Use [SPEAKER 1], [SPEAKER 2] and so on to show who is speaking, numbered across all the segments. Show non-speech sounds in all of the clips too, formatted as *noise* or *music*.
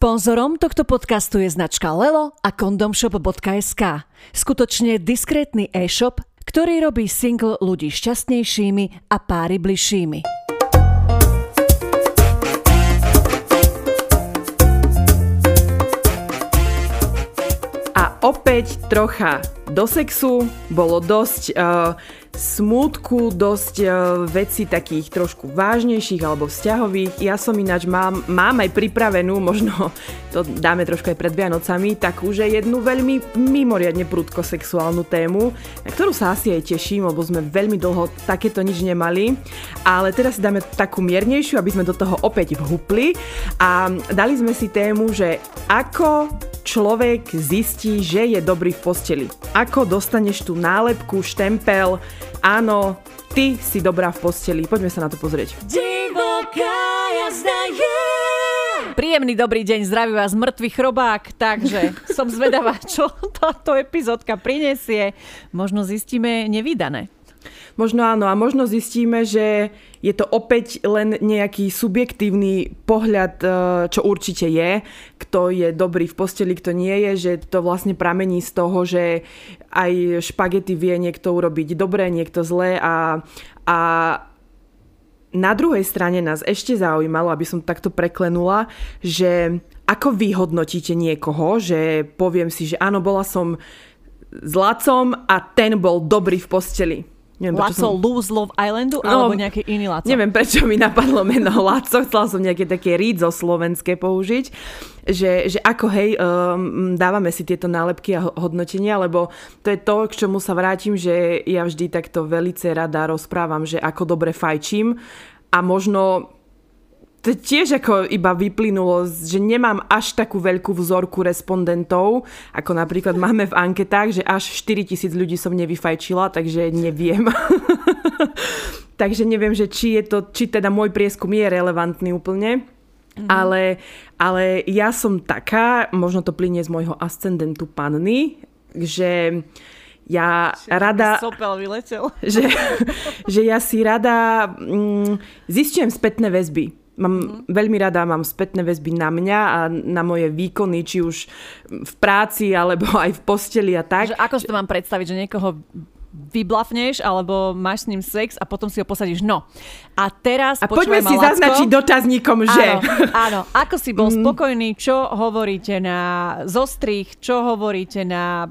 [SPEAKER 1] Sponzorom tohto podcastu je značka Lelo a condomshop.sk. Skutočne diskrétny e-shop, ktorý robí single ľudí šťastnejšími a páry bližšími.
[SPEAKER 2] A opäť trocha do sexu, bolo dosť uh, smútku, dosť uh, veci takých trošku vážnejších alebo vzťahových. Ja som ináč mám, mám aj pripravenú, možno to dáme trošku aj pred Vianocami, takú, že jednu veľmi mimoriadne prudko sexuálnu tému, na ktorú sa asi aj teším, lebo sme veľmi dlho takéto nič nemali. Ale teraz si dáme takú miernejšiu, aby sme do toho opäť vhupli a dali sme si tému, že ako človek zistí, že je dobrý v posteli. Ako dostaneš tú nálepku, štempel, áno, ty si dobrá v posteli. Poďme sa na to pozrieť.
[SPEAKER 1] Divoká jazda je... Príjemný dobrý deň, zdraví vás mŕtvy chrobák, takže som zvedavá, *laughs* čo táto epizódka prinesie. Možno zistíme nevydané.
[SPEAKER 2] Možno áno a možno zistíme, že je to opäť len nejaký subjektívny pohľad, e, čo určite je, kto je dobrý v posteli, kto nie je, že to vlastne pramení z toho, že aj špagety vie niekto urobiť dobre, niekto zlé a, a na druhej strane nás ešte zaujímalo, aby som takto preklenula, že ako vy hodnotíte niekoho, že poviem si, že áno, bola som s Lacom a ten bol dobrý v posteli.
[SPEAKER 1] Neviem, Laco som... Lose Love Islandu no, alebo nejaký iný Laco?
[SPEAKER 2] Neviem, prečo mi napadlo meno *laughs* Laco. Chcela som nejaké také rídzo slovenské použiť. Že, že ako hej, um, dávame si tieto nálepky a hodnotenia, lebo to je to, k čomu sa vrátim, že ja vždy takto velice rada rozprávam, že ako dobre fajčím a možno tiež ako iba vyplynulo, že nemám až takú veľkú vzorku respondentov, ako napríklad máme v anketách, že až 4000 ľudí som nevyfajčila, takže neviem. *laughs* takže neviem, že či, je to, či teda môj prieskum je relevantný úplne. Mm. Ale, ale ja som taká, možno to plinie z môjho ascendentu panny, že ja Všetko rada...
[SPEAKER 1] Sopel vyletel. *laughs*
[SPEAKER 2] Že, že ja si rada mm, zistujem spätné väzby Mám mm-hmm. veľmi rada, mám spätné väzby na mňa a na moje výkony, či už v práci, alebo *laughs* aj v posteli a tak.
[SPEAKER 1] Že ako si to mám predstaviť, že niekoho vyblafneš alebo máš s ním sex a potom si ho posadíš. No. A teraz
[SPEAKER 2] A poďme si Lacko, zaznačiť dotazníkom, že...
[SPEAKER 1] Áno, áno. Ako si bol mm. spokojný, čo hovoríte na zostrých, čo hovoríte na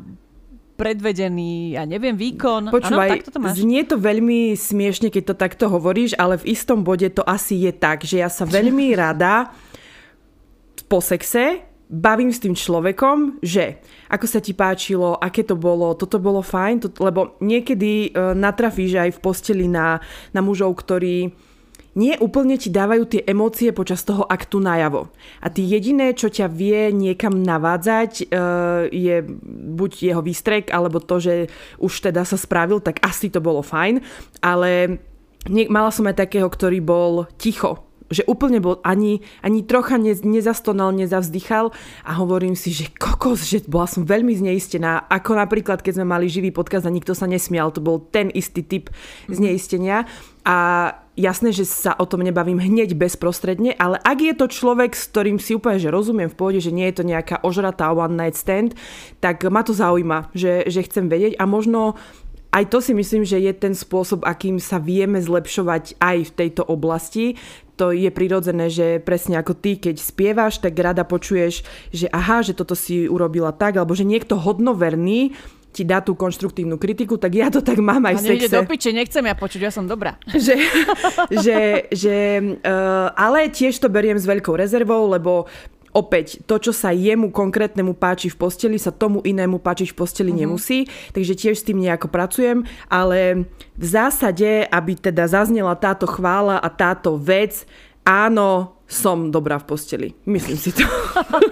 [SPEAKER 1] predvedený, ja neviem, výkon.
[SPEAKER 2] Počúvaj, ano, to máš. znie to veľmi smiešne, keď to takto hovoríš, ale v istom bode to asi je tak, že ja sa veľmi rada po sexe bavím s tým človekom, že ako sa ti páčilo, aké to bolo, toto bolo fajn, to, lebo niekedy uh, natrafíš aj v posteli na, na mužov, ktorí nie úplne ti dávajú tie emócie počas toho aktu najavo. A ty jediné, čo ťa vie niekam navádzať, e, je buď jeho výstrek, alebo to, že už teda sa spravil, tak asi to bolo fajn. Ale mala som aj takého, ktorý bol ticho že úplne bol ani, ani trocha ne, nezastonal, nezavzdychal a hovorím si, že kokos, že bola som veľmi zneistená, ako napríklad, keď sme mali živý podcast a nikto sa nesmial, to bol ten istý typ mm-hmm. zneistenia a jasné, že sa o tom nebavím hneď bezprostredne, ale ak je to človek, s ktorým si úplne že rozumiem v pôde, že nie je to nejaká ožratá one night stand, tak ma to zaujíma, že, že chcem vedieť a možno aj to si myslím, že je ten spôsob, akým sa vieme zlepšovať aj v tejto oblasti. To je prirodzené, že presne ako ty, keď spievaš, tak rada počuješ, že aha, že toto si urobila tak, alebo že niekto hodnoverný ti dá tú konštruktívnu kritiku, tak ja to tak mám aj v sexe.
[SPEAKER 1] do piče, nechcem ja počuť, ja som dobrá. *laughs*
[SPEAKER 2] že, že, že, uh, ale tiež to beriem s veľkou rezervou, lebo opäť, to, čo sa jemu konkrétnemu páči v posteli, sa tomu inému páčiť v posteli uh-huh. nemusí, takže tiež s tým nejako pracujem, ale v zásade, aby teda zaznela táto chvála a táto vec, áno, som dobrá v posteli. Myslím si to.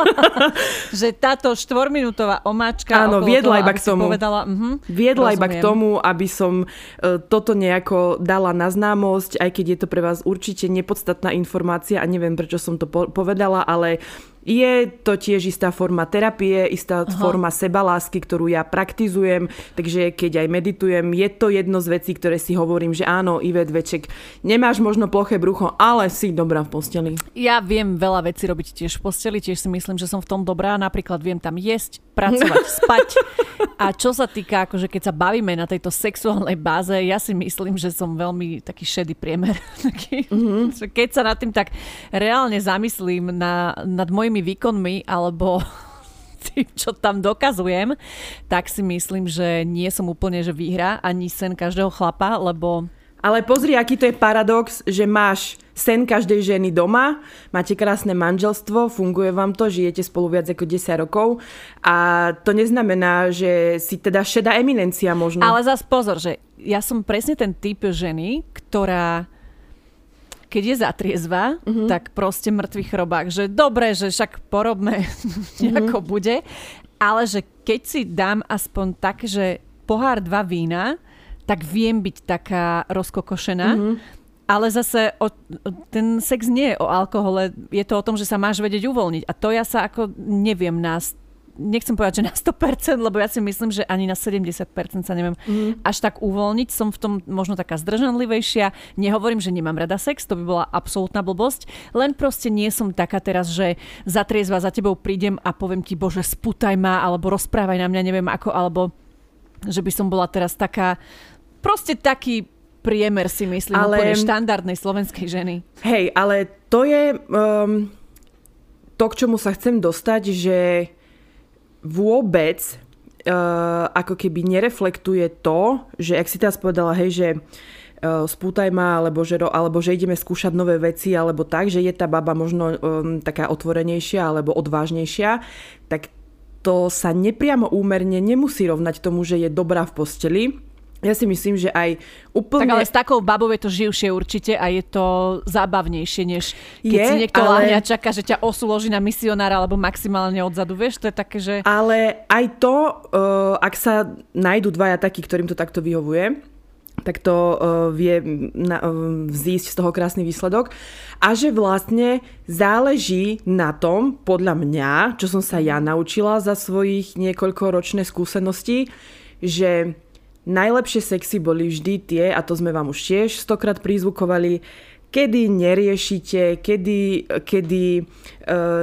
[SPEAKER 2] *laughs*
[SPEAKER 1] že táto štvorminútová omáčka
[SPEAKER 2] Áno, viedla toho, iba k tomu.
[SPEAKER 1] Povedala, uh-huh,
[SPEAKER 2] viedla rozumiem. iba k tomu, aby som uh, toto nejako dala na známosť, aj keď je to pre vás určite nepodstatná informácia a neviem, prečo som to po- povedala, ale je to tiež istá forma terapie, istá Aha. forma sebalásky, ktorú ja praktizujem, takže keď aj meditujem, je to jedno z vecí, ktoré si hovorím, že áno, Ivet Veček, nemáš možno ploché brucho, ale si dobrá v posteli.
[SPEAKER 1] Ja viem veľa vecí robiť tiež v posteli, tiež si myslím, že som v tom dobrá, napríklad viem tam jesť, pracovať, *laughs* spať. A čo sa týka, akože keď sa bavíme na tejto sexuálnej báze, ja si myslím, že som veľmi taký šedý priemer. *laughs* mm-hmm. Keď sa nad tým tak reálne zamyslím na, nad mojimi svojimi výkonmi alebo *laughs* tým, čo tam dokazujem, tak si myslím, že nie som úplne že výhra ani sen každého chlapa, lebo...
[SPEAKER 2] Ale pozri, aký to je paradox, že máš sen každej ženy doma, máte krásne manželstvo, funguje vám to, žijete spolu viac ako 10 rokov a to neznamená, že si teda šedá eminencia možno.
[SPEAKER 1] Ale zas pozor, že ja som presne ten typ ženy, ktorá keď je zatriezva, mm-hmm. tak proste mŕtvý chrobák, že dobre, že však porobme, *laughs* mm-hmm. bude, ale že keď si dám aspoň tak, že pohár dva vína, tak viem byť taká rozkokošená, mm-hmm. Ale zase o, ten sex nie je o alkohole, je to o tom, že sa máš vedieť uvoľniť. A to ja sa ako neviem nás nechcem povedať, že na 100%, lebo ja si myslím, že ani na 70% sa neviem mm. až tak uvoľniť. Som v tom možno taká zdržanlivejšia. Nehovorím, že nemám rada sex, to by bola absolútna blbosť. Len proste nie som taká teraz, že za triezva za tebou prídem a poviem ti, bože, sputaj ma, alebo rozprávaj na mňa, neviem ako, alebo že by som bola teraz taká, proste taký priemer si myslím, ale, úplne štandardnej slovenskej ženy.
[SPEAKER 2] Hej, ale to je um, to, k čomu sa chcem dostať, že vôbec uh, ako keby nereflektuje to, že ak si teraz povedala, hej, že uh, spútaj ma, alebo že, alebo že ideme skúšať nové veci, alebo tak, že je tá baba možno um, taká otvorenejšia alebo odvážnejšia, tak to sa nepriamo úmerne nemusí rovnať tomu, že je dobrá v posteli, ja si myslím, že aj úplne...
[SPEAKER 1] Tak ale s takou babou je to živšie určite a je to zábavnejšie, než keď je, si niekto ale... láhne a čaká, že ťa osúloží na misionára alebo maximálne odzadu, vieš, to je také, že...
[SPEAKER 2] Ale aj to, uh, ak sa nájdú dvaja takí, ktorým to takto vyhovuje, tak to uh, vie na, uh, vzísť z toho krásny výsledok. A že vlastne záleží na tom, podľa mňa, čo som sa ja naučila za svojich niekoľkoročné skúsenosti, že Najlepšie sexy boli vždy tie, a to sme vám už tiež stokrát prizvukovali, kedy neriešite, kedy, kedy e,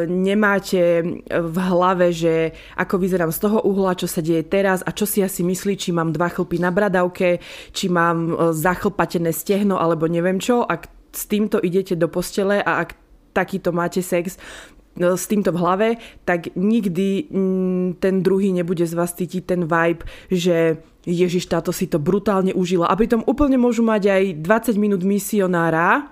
[SPEAKER 2] nemáte v hlave, že ako vyzerám z toho uhla, čo sa deje teraz a čo si asi myslí, či mám dva chlpy na bradavke, či mám e, zachlpatené stehno alebo neviem čo. Ak s týmto idete do postele a ak takýto máte sex, s týmto v hlave, tak nikdy mm, ten druhý nebude z vás cítiť ten vibe, že Ježiš, táto si to brutálne užila. A pritom úplne môžu mať aj 20 minút misionára,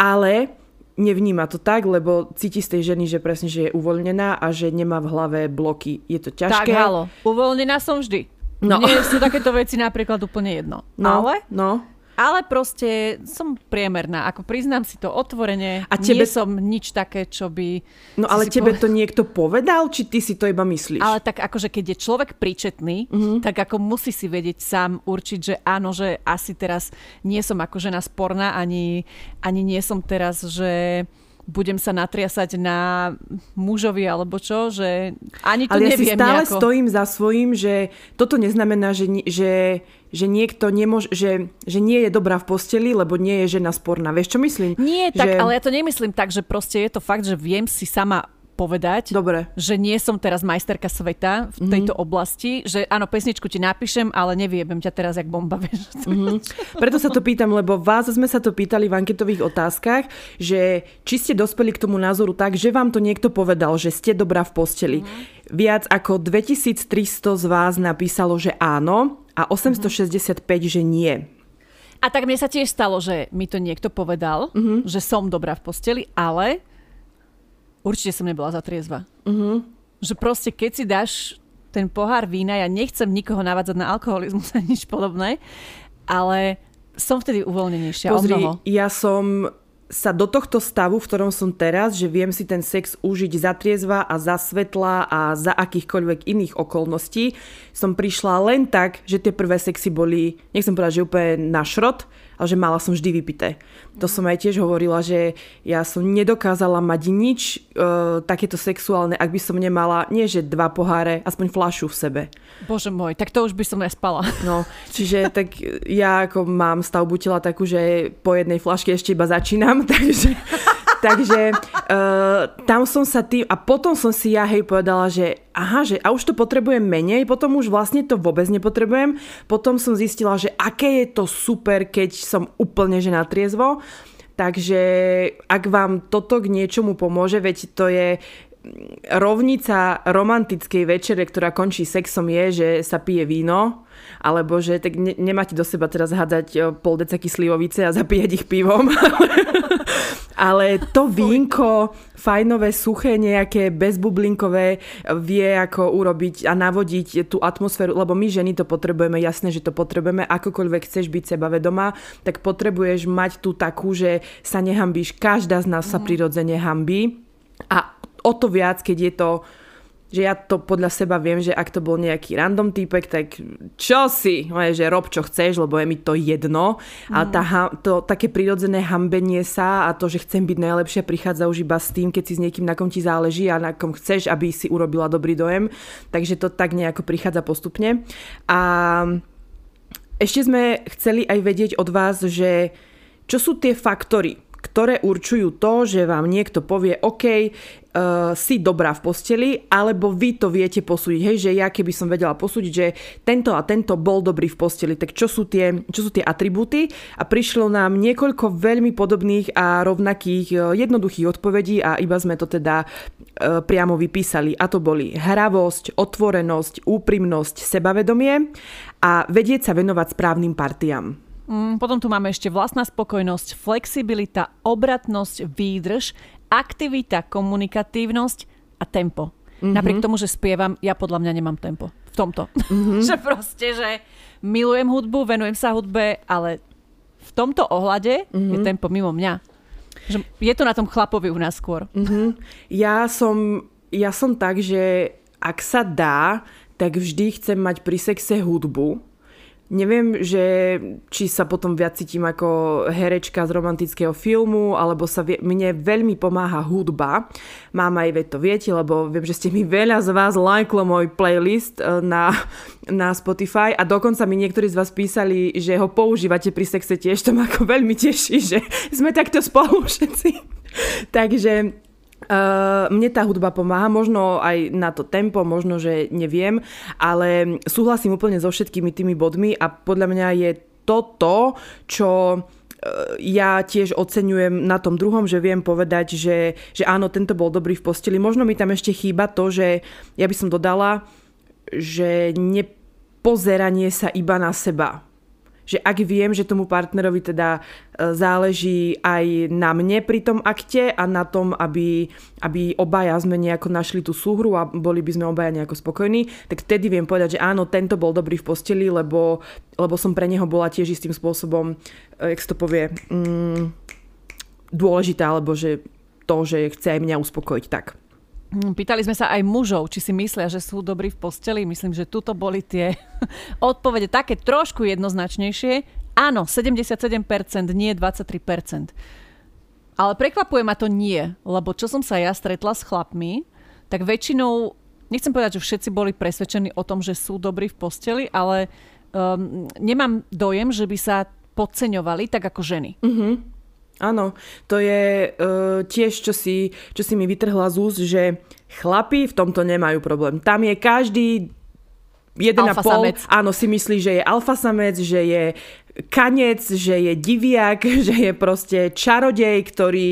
[SPEAKER 2] ale nevníma to tak, lebo cíti z tej ženy, že presne, že je uvoľnená a že nemá v hlave bloky. Je to ťažké.
[SPEAKER 1] Tak, halo. Uvoľnená som vždy. No. Nie sú takéto veci napríklad úplne jedno.
[SPEAKER 2] No,
[SPEAKER 1] ale
[SPEAKER 2] no.
[SPEAKER 1] Ale proste som priemerná, ako priznám si to otvorene. A tebe... Nie som nič také, čo by...
[SPEAKER 2] No ale tebe povedal... to niekto povedal, či ty si to iba myslíš?
[SPEAKER 1] Ale tak akože keď je človek príčetný, mm-hmm. tak ako musí si vedieť sám určiť, že áno, že asi teraz nie som ako žena sporná, ani, ani nie som teraz, že budem sa natriasať na mužovi alebo čo, že ani to
[SPEAKER 2] Ale
[SPEAKER 1] neviem
[SPEAKER 2] ja si stále
[SPEAKER 1] nejako.
[SPEAKER 2] stojím za svojím, že toto neznamená, že, že, že niekto nemôže, že, že nie je dobrá v posteli, lebo nie je žena sporná. Vieš, čo myslím?
[SPEAKER 1] Nie, tak, ale ja to nemyslím tak, že proste je to fakt, že viem si sama povedať,
[SPEAKER 2] Dobre.
[SPEAKER 1] že nie som teraz majsterka sveta v mhm. tejto mm-hmm. oblasti, že áno, pesničku ti napíšem, ale neviebem ťa teraz jak bomba. *laughs* Vieš.
[SPEAKER 2] Mm-hmm. Preto sa to pýtam, lebo vás sme sa to pýtali v anketových otázkach, že či ste dospeli k tomu názoru tak, že vám to niekto povedal, že ste dobrá v posteli. Mm-hmm. Viac ako 2300 z vás napísalo, že áno a 865, mm-hmm. že nie.
[SPEAKER 1] A tak mne sa tiež stalo, že mi to niekto povedal, mm-hmm. že som dobrá v posteli, ale určite som nebola za triezva. Uh-huh. Že proste, keď si dáš ten pohár vína, ja nechcem nikoho navádzať na alkoholizmus *laughs* a nič podobné, ale som vtedy uvoľnenejšia
[SPEAKER 2] Pozri,
[SPEAKER 1] o mnoho.
[SPEAKER 2] ja som sa do tohto stavu, v ktorom som teraz, že viem si ten sex užiť za triezva a za svetla a za akýchkoľvek iných okolností, som prišla len tak, že tie prvé sexy boli, nechcem povedať, že úplne na šrot, ale že mala som vždy vypité. To som aj tiež hovorila, že ja som nedokázala mať nič e, takéto sexuálne, ak by som nemala, nie že dva poháre, aspoň flašu v sebe.
[SPEAKER 1] Bože môj, tak to už by som nespala. *laughs*
[SPEAKER 2] No, čiže tak ja ako mám stavbu tela takú, že po jednej flaške ešte iba začínam, *laughs* takže Takže uh, tam som sa tým, a potom som si ja hej povedala, že aha, že a už to potrebujem menej, potom už vlastne to vôbec nepotrebujem. Potom som zistila, že aké je to super, keď som úplne že natriezvo. Takže ak vám toto k niečomu pomôže, veď to je rovnica romantickej večere, ktorá končí sexom je, že sa pije víno, alebo že tak ne, nemáte do seba teraz hádzať eh, pol decaky slivovice a zapíjať ich pivom. *laughs* Ale to vínko, fajnové, suché, nejaké bezbublinkové vie ako urobiť a navodiť tú atmosféru, lebo my ženy to potrebujeme, jasné, že to potrebujeme, akokoľvek chceš byť sebavedomá, tak potrebuješ mať tú takú, že sa nehambíš. Každá z nás sa mhm. prirodzene hambí a o to viac, keď je to že ja to podľa seba viem, že ak to bol nejaký random týpek, tak čo si, že rob čo chceš, lebo je mi to jedno. Mm. A tá, to také prirodzené hambenie sa a to, že chcem byť najlepšia, prichádza už iba s tým, keď si s niekým, na kom ti záleží a na kom chceš, aby si urobila dobrý dojem. Takže to tak nejako prichádza postupne. A ešte sme chceli aj vedieť od vás, že čo sú tie faktory, ktoré určujú to, že vám niekto povie, OK, uh, si dobrá v posteli, alebo vy to viete posúdiť. Hej, že ja keby som vedela posúdiť, že tento a tento bol dobrý v posteli, tak čo sú tie, čo sú tie atribúty? A prišlo nám niekoľko veľmi podobných a rovnakých uh, jednoduchých odpovedí a iba sme to teda uh, priamo vypísali. A to boli hravosť, otvorenosť, úprimnosť, sebavedomie a vedieť sa venovať správnym partiám.
[SPEAKER 1] Mm, potom tu máme ešte vlastná spokojnosť, flexibilita, obratnosť, výdrž, aktivita, komunikatívnosť a tempo. Mm-hmm. Napriek tomu, že spievam, ja podľa mňa nemám tempo v tomto. Mm-hmm. *laughs* že proste, že milujem hudbu, venujem sa hudbe, ale v tomto ohľade mm-hmm. je mhm. tempo mimo mňa. Že je to na tom chlapovi u nás skôr.
[SPEAKER 2] Mm-hmm. Ja, som, ja som tak, že ak sa dá, tak vždy chcem mať pri sexe hudbu, Neviem, že či sa potom viac cítim ako herečka z romantického filmu, alebo sa vie, mne veľmi pomáha hudba. Mám aj, veď to viete, lebo viem, že ste mi veľa z vás lajklo môj playlist e, na, na Spotify a dokonca mi niektorí z vás písali, že ho používate pri sexe tiež, to ma ako veľmi teší, že sme takto spolu všetci. *laughs* Takže mne tá hudba pomáha, možno aj na to tempo, možno, že neviem, ale súhlasím úplne so všetkými tými bodmi a podľa mňa je toto, čo eh, ja tiež oceňujem na tom druhom, že viem povedať, že, že áno, tento bol dobrý v posteli. Možno mi tam ešte chýba to, že ja by som dodala, že nepozeranie sa iba na seba že ak viem, že tomu partnerovi teda e, záleží aj na mne pri tom akte a na tom, aby, aby obaja sme nejako našli tú súhru a boli by sme obaja nejako spokojní, tak vtedy viem povedať, že áno, tento bol dobrý v posteli, lebo, lebo som pre neho bola tiež istým spôsobom, e, jak to povie, mm, dôležitá, alebo že to, že chce aj mňa uspokojiť tak.
[SPEAKER 1] Hm, pýtali sme sa aj mužov, či si myslia, že sú dobrí v posteli. Myslím, že tuto boli tie *laughs* odpovede také trošku jednoznačnejšie. Áno, 77%, nie 23%. Ale prekvapuje ma to nie, lebo čo som sa ja stretla s chlapmi, tak väčšinou, nechcem povedať, že všetci boli presvedčení o tom, že sú dobrí v posteli, ale um, nemám dojem, že by sa podceňovali tak ako ženy.
[SPEAKER 2] Mm-hmm. Áno, to je uh, tiež, čo si, čo si mi vytrhla z úst, že chlapi v tomto nemajú problém. Tam je každý jeden a pol, áno, si myslí, že je alfasamec, že je kanec, že je diviak, *laughs* že je proste čarodej, ktorý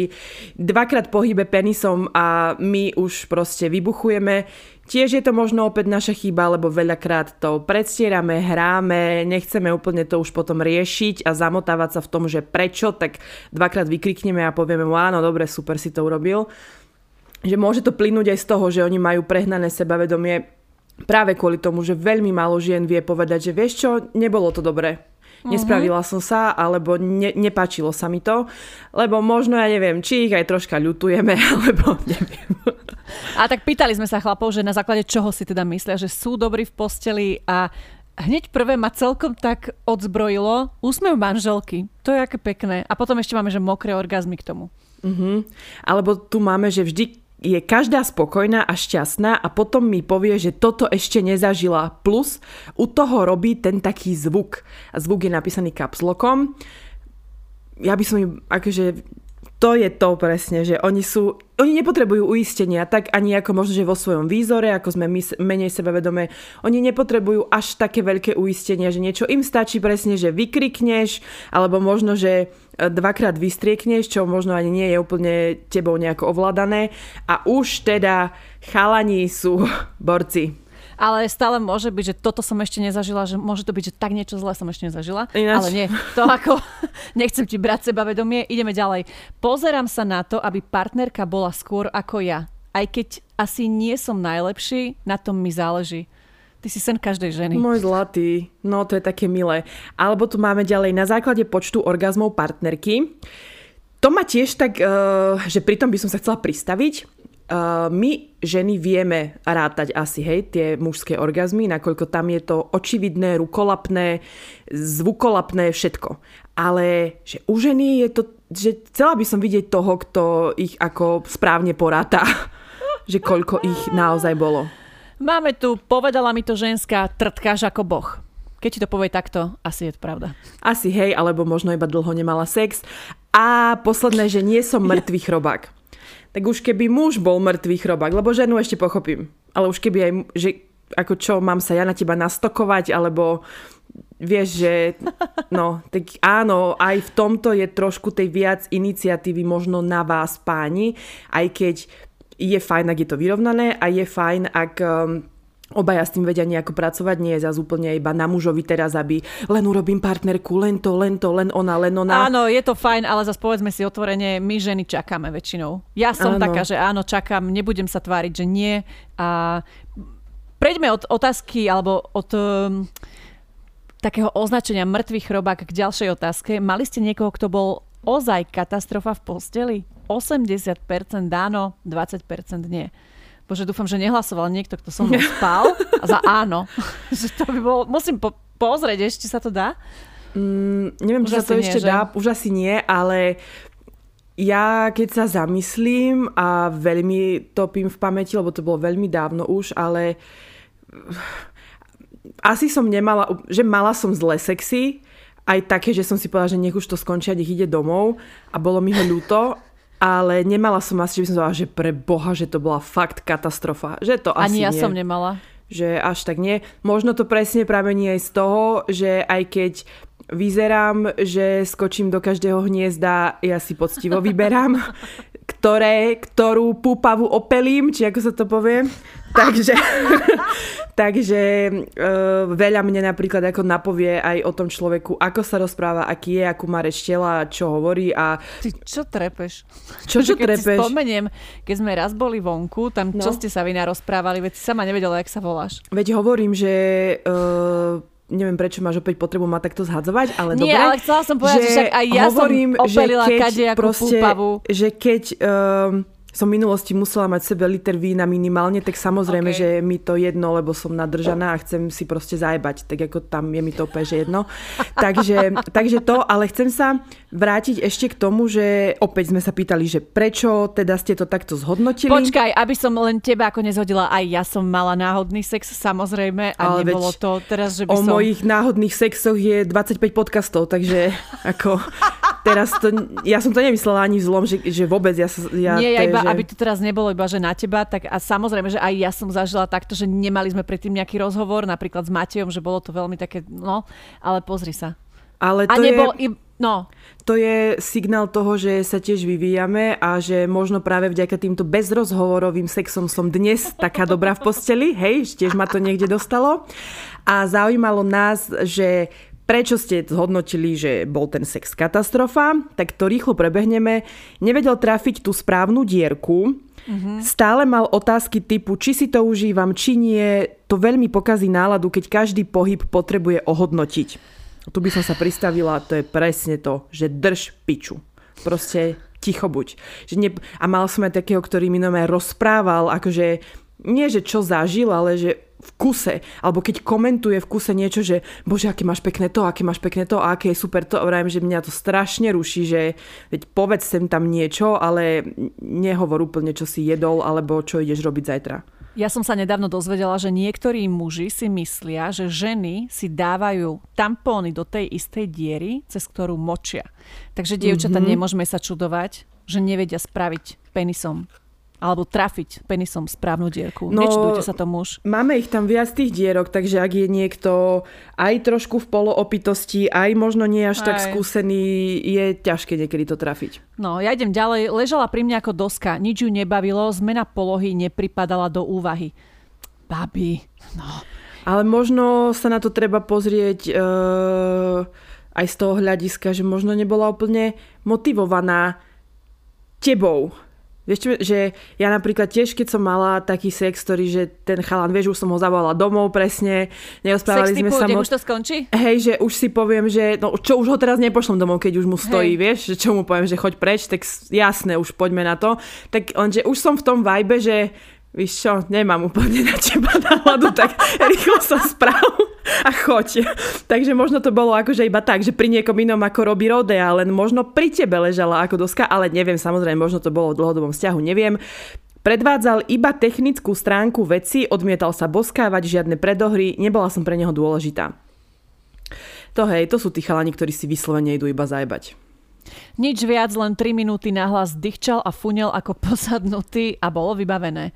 [SPEAKER 2] dvakrát pohybe penisom a my už proste vybuchujeme. Tiež je to možno opäť naša chyba, lebo veľakrát to predstierame, hráme, nechceme úplne to už potom riešiť a zamotávať sa v tom, že prečo, tak dvakrát vykrikneme a povieme mu áno, dobre, super si to urobil. Že môže to plynúť aj z toho, že oni majú prehnané sebavedomie práve kvôli tomu, že veľmi málo žien vie povedať, že vieš čo, nebolo to dobré Mhm. nespravila som sa, alebo ne, nepáčilo sa mi to, lebo možno, ja neviem, či ich aj troška ľutujeme, *laughs* alebo neviem.
[SPEAKER 1] A tak pýtali sme sa chlapov, že na základe čoho si teda myslia, že sú dobrí v posteli a hneď prvé ma celkom tak odzbrojilo úsmev manželky. To je aké pekné. A potom ešte máme, že mokré orgazmy k tomu.
[SPEAKER 2] Uh-huh. Alebo tu máme, že vždy je každá spokojná a šťastná a potom mi povie, že toto ešte nezažila. Plus u toho robí ten taký zvuk. A zvuk je napísaný kapslokom. Ja by som im akože to je to presne, že oni sú, oni nepotrebujú uistenia, tak ani ako možno, že vo svojom výzore, ako sme my menej sebavedomé, oni nepotrebujú až také veľké uistenia, že niečo im stačí presne, že vykrikneš, alebo možno, že e, dvakrát vystriekneš, čo možno ani nie je úplne tebou nejako ovládané. A už teda chalani sú *laughs* borci
[SPEAKER 1] ale stále môže byť, že toto som ešte nezažila, že môže to byť, že tak niečo zlé som ešte nezažila.
[SPEAKER 2] Ináč.
[SPEAKER 1] Ale nie, to ako, *laughs* nechcem ti brať sebavedomie, ideme ďalej. Pozerám sa na to, aby partnerka bola skôr ako ja. Aj keď asi nie som najlepší, na tom mi záleží. Ty si sen každej ženy.
[SPEAKER 2] Môj zlatý, no to je také milé. Alebo tu máme ďalej na základe počtu orgazmov partnerky. To ma tiež tak, uh, že pritom by som sa chcela pristaviť. Uh, my ženy vieme rátať asi, hej, tie mužské orgazmy, nakoľko tam je to očividné, rukolapné, zvukolapné, všetko. Ale že u ženy je to, že chcela by som vidieť toho, kto ich ako správne poráta, *laughs* že koľko ich naozaj bolo.
[SPEAKER 1] Máme tu, povedala mi to ženská, trtkáš ako boh. Keď ti to povie takto, asi je to pravda.
[SPEAKER 2] Asi hej, alebo možno iba dlho nemala sex. A posledné, že nie som mŕtvý chrobák tak už keby muž bol mŕtvý chrobák, lebo ženu ešte pochopím, ale už keby aj, že ako čo, mám sa ja na teba nastokovať, alebo vieš, že *laughs* no, tak áno, aj v tomto je trošku tej viac iniciatívy možno na vás páni, aj keď je fajn, ak je to vyrovnané a je fajn, ak um, obaja s tým vedia nejako pracovať, nie je zase úplne iba na mužovi teraz, aby len urobím partnerku, len to, len to, len ona, len ona.
[SPEAKER 1] Áno, je to fajn, ale zase povedzme si otvorene, my ženy čakáme väčšinou. Ja som áno. taká, že áno, čakám, nebudem sa tváriť, že nie. A prejdeme od otázky, alebo od um, takého označenia mŕtvych chrobák k ďalšej otázke. Mali ste niekoho, kto bol ozaj katastrofa v posteli? 80% áno, 20% nie. Bože, dúfam, že nehlasoval niekto, kto so mnou *laughs* spal a za áno. *laughs* že to by bolo, musím po, pozrieť, ešte sa to dá?
[SPEAKER 2] Mm, neviem, či sa to nie, ešte že? dá, už asi nie, ale ja keď sa zamyslím a veľmi topím v pamäti, lebo to bolo veľmi dávno už, ale asi som nemala, že mala som zle sexy, aj také, že som si povedala, že nech už to skončia, nech ide domov a bolo mi ho ľúto, ale nemala som asi, že by som povedala, že pre Boha, že to bola fakt katastrofa. Že to
[SPEAKER 1] asi
[SPEAKER 2] Ani
[SPEAKER 1] ja
[SPEAKER 2] nie.
[SPEAKER 1] som nemala.
[SPEAKER 2] Že až tak nie. Možno to presne pramení aj z toho, že aj keď vyzerám, že skočím do každého hniezda, ja si poctivo vyberám, *laughs* ktoré, ktorú púpavu opelím, či ako sa to povie. Takže, *laughs* takže uh, veľa mne napríklad ako napovie aj o tom človeku, ako sa rozpráva, aký je, akú má reč tela, čo hovorí a...
[SPEAKER 1] Ty čo trepeš?
[SPEAKER 2] Čo, čo
[SPEAKER 1] keď
[SPEAKER 2] trepeš?
[SPEAKER 1] Si spomeniem, keď sme raz boli vonku, tam no. čo ste sa vy narozprávali, veď si sama nevedela, jak sa voláš.
[SPEAKER 2] Veď hovorím, že... Uh, neviem prečo máš opäť potrebu ma takto zhadzovať, ale
[SPEAKER 1] Nie,
[SPEAKER 2] dobre.
[SPEAKER 1] ale chcela som povedať, že, že však aj ja hovorím, som opelila že keď proste, púpavu.
[SPEAKER 2] Že keď... Uh, som v minulosti musela mať sebe liter vína minimálne, tak samozrejme, okay. že mi to jedno, lebo som nadržaná a chcem si proste zajebať, tak ako tam je mi to úplne, že jedno. takže, *laughs* takže to, ale chcem sa vrátiť ešte k tomu, že opäť sme sa pýtali, že prečo teda ste to takto zhodnotili.
[SPEAKER 1] Počkaj, aby som len teba ako nezhodila, aj ja som mala náhodný sex, samozrejme, a ale nebolo to teraz, že by
[SPEAKER 2] o
[SPEAKER 1] som...
[SPEAKER 2] mojich náhodných sexoch je 25 podcastov, takže *laughs* ako teraz to, ja som to nemyslela ani zlom, že, že vôbec ja, ja
[SPEAKER 1] Nie,
[SPEAKER 2] ja
[SPEAKER 1] iba
[SPEAKER 2] že...
[SPEAKER 1] aby to teraz nebolo iba, že na teba, tak a samozrejme, že aj ja som zažila takto, že nemali sme predtým nejaký rozhovor, napríklad s Matejom, že bolo to veľmi také, no, ale pozri sa.
[SPEAKER 2] Ale to
[SPEAKER 1] a nebol,
[SPEAKER 2] je...
[SPEAKER 1] no.
[SPEAKER 2] To je signál toho, že sa tiež vyvíjame a že možno práve vďaka týmto bezrozhovorovým sexom som dnes taká dobrá v posteli, hej, tiež ma to niekde dostalo. A zaujímalo nás, že prečo ste zhodnotili, že bol ten sex katastrofa, tak to rýchlo prebehneme. Nevedel trafiť tú správnu dierku, mm-hmm. stále mal otázky typu, či si to užívam, či nie. To veľmi pokazí náladu, keď každý pohyb potrebuje ohodnotiť. Tu by som sa pristavila, to je presne to, že drž piču. Proste ticho buď. Že ne... A mal som aj takého, ktorý mi rozprával, akože nie, že čo zažil, ale že v kuse, alebo keď komentuje v kuse niečo, že bože, aké máš pekné to, aké máš pekné to, a aké je super to, vrajím, že mňa to strašne ruší, že veď povedz sem tam niečo, ale nehovor úplne, čo si jedol, alebo čo ideš robiť zajtra.
[SPEAKER 1] Ja som sa nedávno dozvedela, že niektorí muži si myslia, že ženy si dávajú tampóny do tej istej diery, cez ktorú močia. Takže dievčata, mm-hmm. nemôžeme sa čudovať, že nevedia spraviť penisom alebo trafiť penisom správnu dierku. No, Nečudujte sa tomu už.
[SPEAKER 2] Máme ich tam viac tých dierok, takže ak je niekto aj trošku v poloopitosti, aj možno nie až aj. tak skúsený, je ťažké niekedy to trafiť.
[SPEAKER 1] No, ja idem ďalej. Ležala pri mne ako doska, nič ju nebavilo, zmena polohy nepripadala do úvahy. Babi, no.
[SPEAKER 2] Ale možno sa na to treba pozrieť uh, aj z toho hľadiska, že možno nebola úplne motivovaná tebou Vieš, že ja napríklad tiež, keď som mala taký sex, ktorý, že ten chalan, vieš, už som ho zavolala domov presne, nerozprávali
[SPEAKER 1] sex
[SPEAKER 2] sme sa
[SPEAKER 1] moc. už to skončí?
[SPEAKER 2] Hej, že už si poviem, že no, čo už ho teraz nepošlom domov, keď už mu stojí, Hej. vieš, že čo mu poviem, že choď preč, tak jasné, už poďme na to. Tak lenže už som v tom vibe, že Víš čo, nemám úplne na teba náladu, tak rýchlo sa správ a choď. Takže možno to bolo akože iba tak, že pri niekom inom ako robí Rodea, len možno pri tebe ležala ako doska, ale neviem, samozrejme, možno to bolo v dlhodobom vzťahu, neviem. Predvádzal iba technickú stránku veci, odmietal sa boskávať, žiadne predohry, nebola som pre neho dôležitá. To hej, to sú tí chalani, ktorí si vyslovene idú iba zajbať.
[SPEAKER 1] Nič viac, len 3 minúty nahlas dychčal a funel ako posadnutý a bolo vybavené.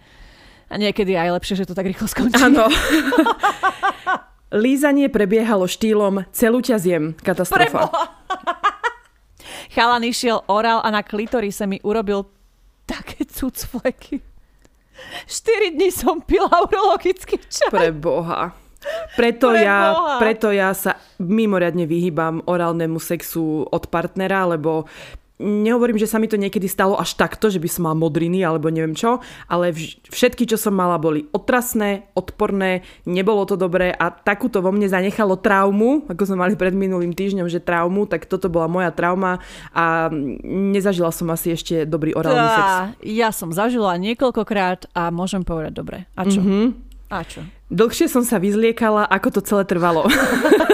[SPEAKER 1] A niekedy aj lepšie, že to tak rýchlo skončí.
[SPEAKER 2] Áno. *laughs* Lízanie prebiehalo štýlom celú ťa zjem. Katastrofa.
[SPEAKER 1] Chalan išiel oral a na klitori sa mi urobil také cucfleky. 4 dní som pila urologický čaj.
[SPEAKER 2] Pre Boha. Preto, Pre ja, Boha. preto ja sa mimoriadne vyhýbam orálnemu sexu od partnera, lebo nehovorím, že sa mi to niekedy stalo až takto, že by som mal modriny alebo neviem čo, ale všetky, čo som mala, boli otrasné, odporné, nebolo to dobré a takúto vo mne zanechalo traumu, ako sme mali pred minulým týždňom, že traumu, tak toto bola moja trauma a nezažila som asi ešte dobrý orálny sex.
[SPEAKER 1] Ja som zažila niekoľkokrát a môžem povedať dobre. A čo? Mm-hmm. A čo?
[SPEAKER 2] Dlhšie som sa vyzliekala, ako to celé trvalo.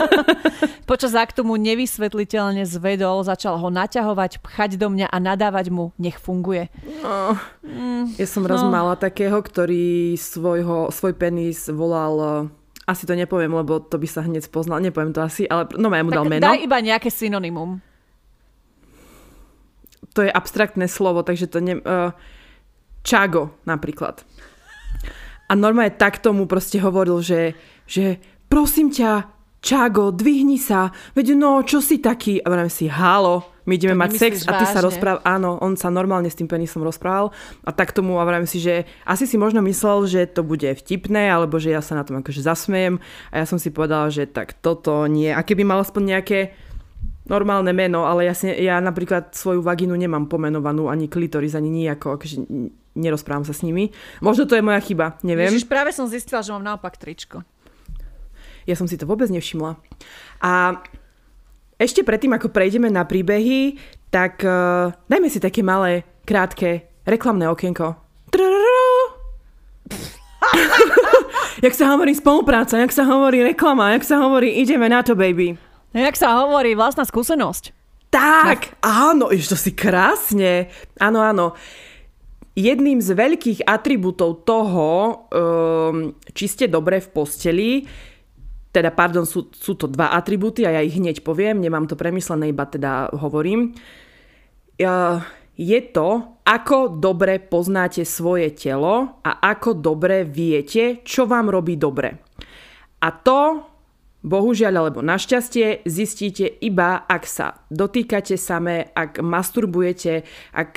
[SPEAKER 2] *laughs*
[SPEAKER 1] Počas aktu mu nevysvetliteľne zvedol, začal ho naťahovať, pchať do mňa a nadávať mu, nech funguje. No,
[SPEAKER 2] mm, ja som raz no. mala takého, ktorý svojho, svoj penis volal eh, asi to nepoviem, lebo to by sa hneď spoznal. Nepoviem to asi, ale no ja mu tak dal meno.
[SPEAKER 1] daj iba nejaké synonymum.
[SPEAKER 2] To je abstraktné slovo, takže to ne... Uh, čago napríklad. A normálne tak tomu proste hovoril, že, že prosím ťa, Čago, dvihni sa, veď no, čo si taký? A vrajím si, halo, my ideme to mať sex a ty vážne? sa rozpráv. Áno, on sa normálne s tým penisom rozprával a tak tomu a vrajím si, že asi si možno myslel, že to bude vtipné, alebo že ja sa na tom akože zasmejem a ja som si povedala, že tak toto nie. A keby mal aspoň nejaké normálne meno, ale ja, si, ja napríklad svoju vagínu nemám pomenovanú, ani klitoris, ani nijako, akože nerozprávam sa s nimi. Možno to je moja chyba, neviem.
[SPEAKER 1] Ježiš, práve som zistila, že mám naopak tričko.
[SPEAKER 2] Ja som si to vôbec nevšimla. A ešte predtým, ako prejdeme na príbehy, tak uh, dajme si také malé, krátke, reklamné okienko. jak sa hovorí spolupráca, jak sa hovorí reklama, jak sa hovorí ideme na to, baby.
[SPEAKER 1] Jak sa hovorí vlastná skúsenosť.
[SPEAKER 2] Tak, áno, ešte to si krásne. Áno, áno. Jedným z veľkých atribútov toho, um, či ste dobre v posteli, teda pardon, sú, sú to dva atribúty a ja ich hneď poviem, nemám to premyslené, iba teda hovorím. Je to, ako dobre poznáte svoje telo a ako dobre viete, čo vám robí dobre. A to, bohužiaľ alebo našťastie, zistíte iba, ak sa dotýkate samé, ak masturbujete, ak,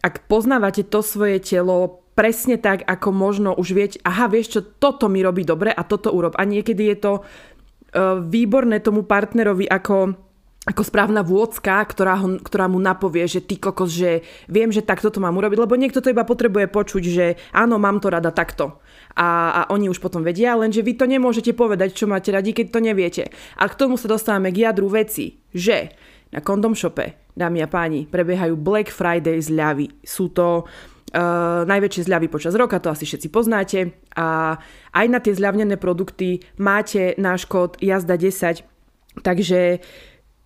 [SPEAKER 2] ak poznávate to svoje telo presne tak, ako možno už vieť, aha, vieš čo, toto mi robí dobre a toto urob. A niekedy je to uh, výborné tomu partnerovi ako ako správna vôcka, ktorá, ho, ktorá mu napovie, že ty kokos, že viem, že takto to mám urobiť, lebo niekto to iba potrebuje počuť, že áno, mám to rada takto. A, a oni už potom vedia, lenže vy to nemôžete povedať, čo máte radi, keď to neviete. A k tomu sa dostávame k jadru veci, že na kondom shope, dámy a páni, prebiehajú Black Friday zľavy. Sú to Uh, najväčšie zľavy počas roka, to asi všetci poznáte. A aj na tie zľavnené produkty máte náš kód jazda 10. Takže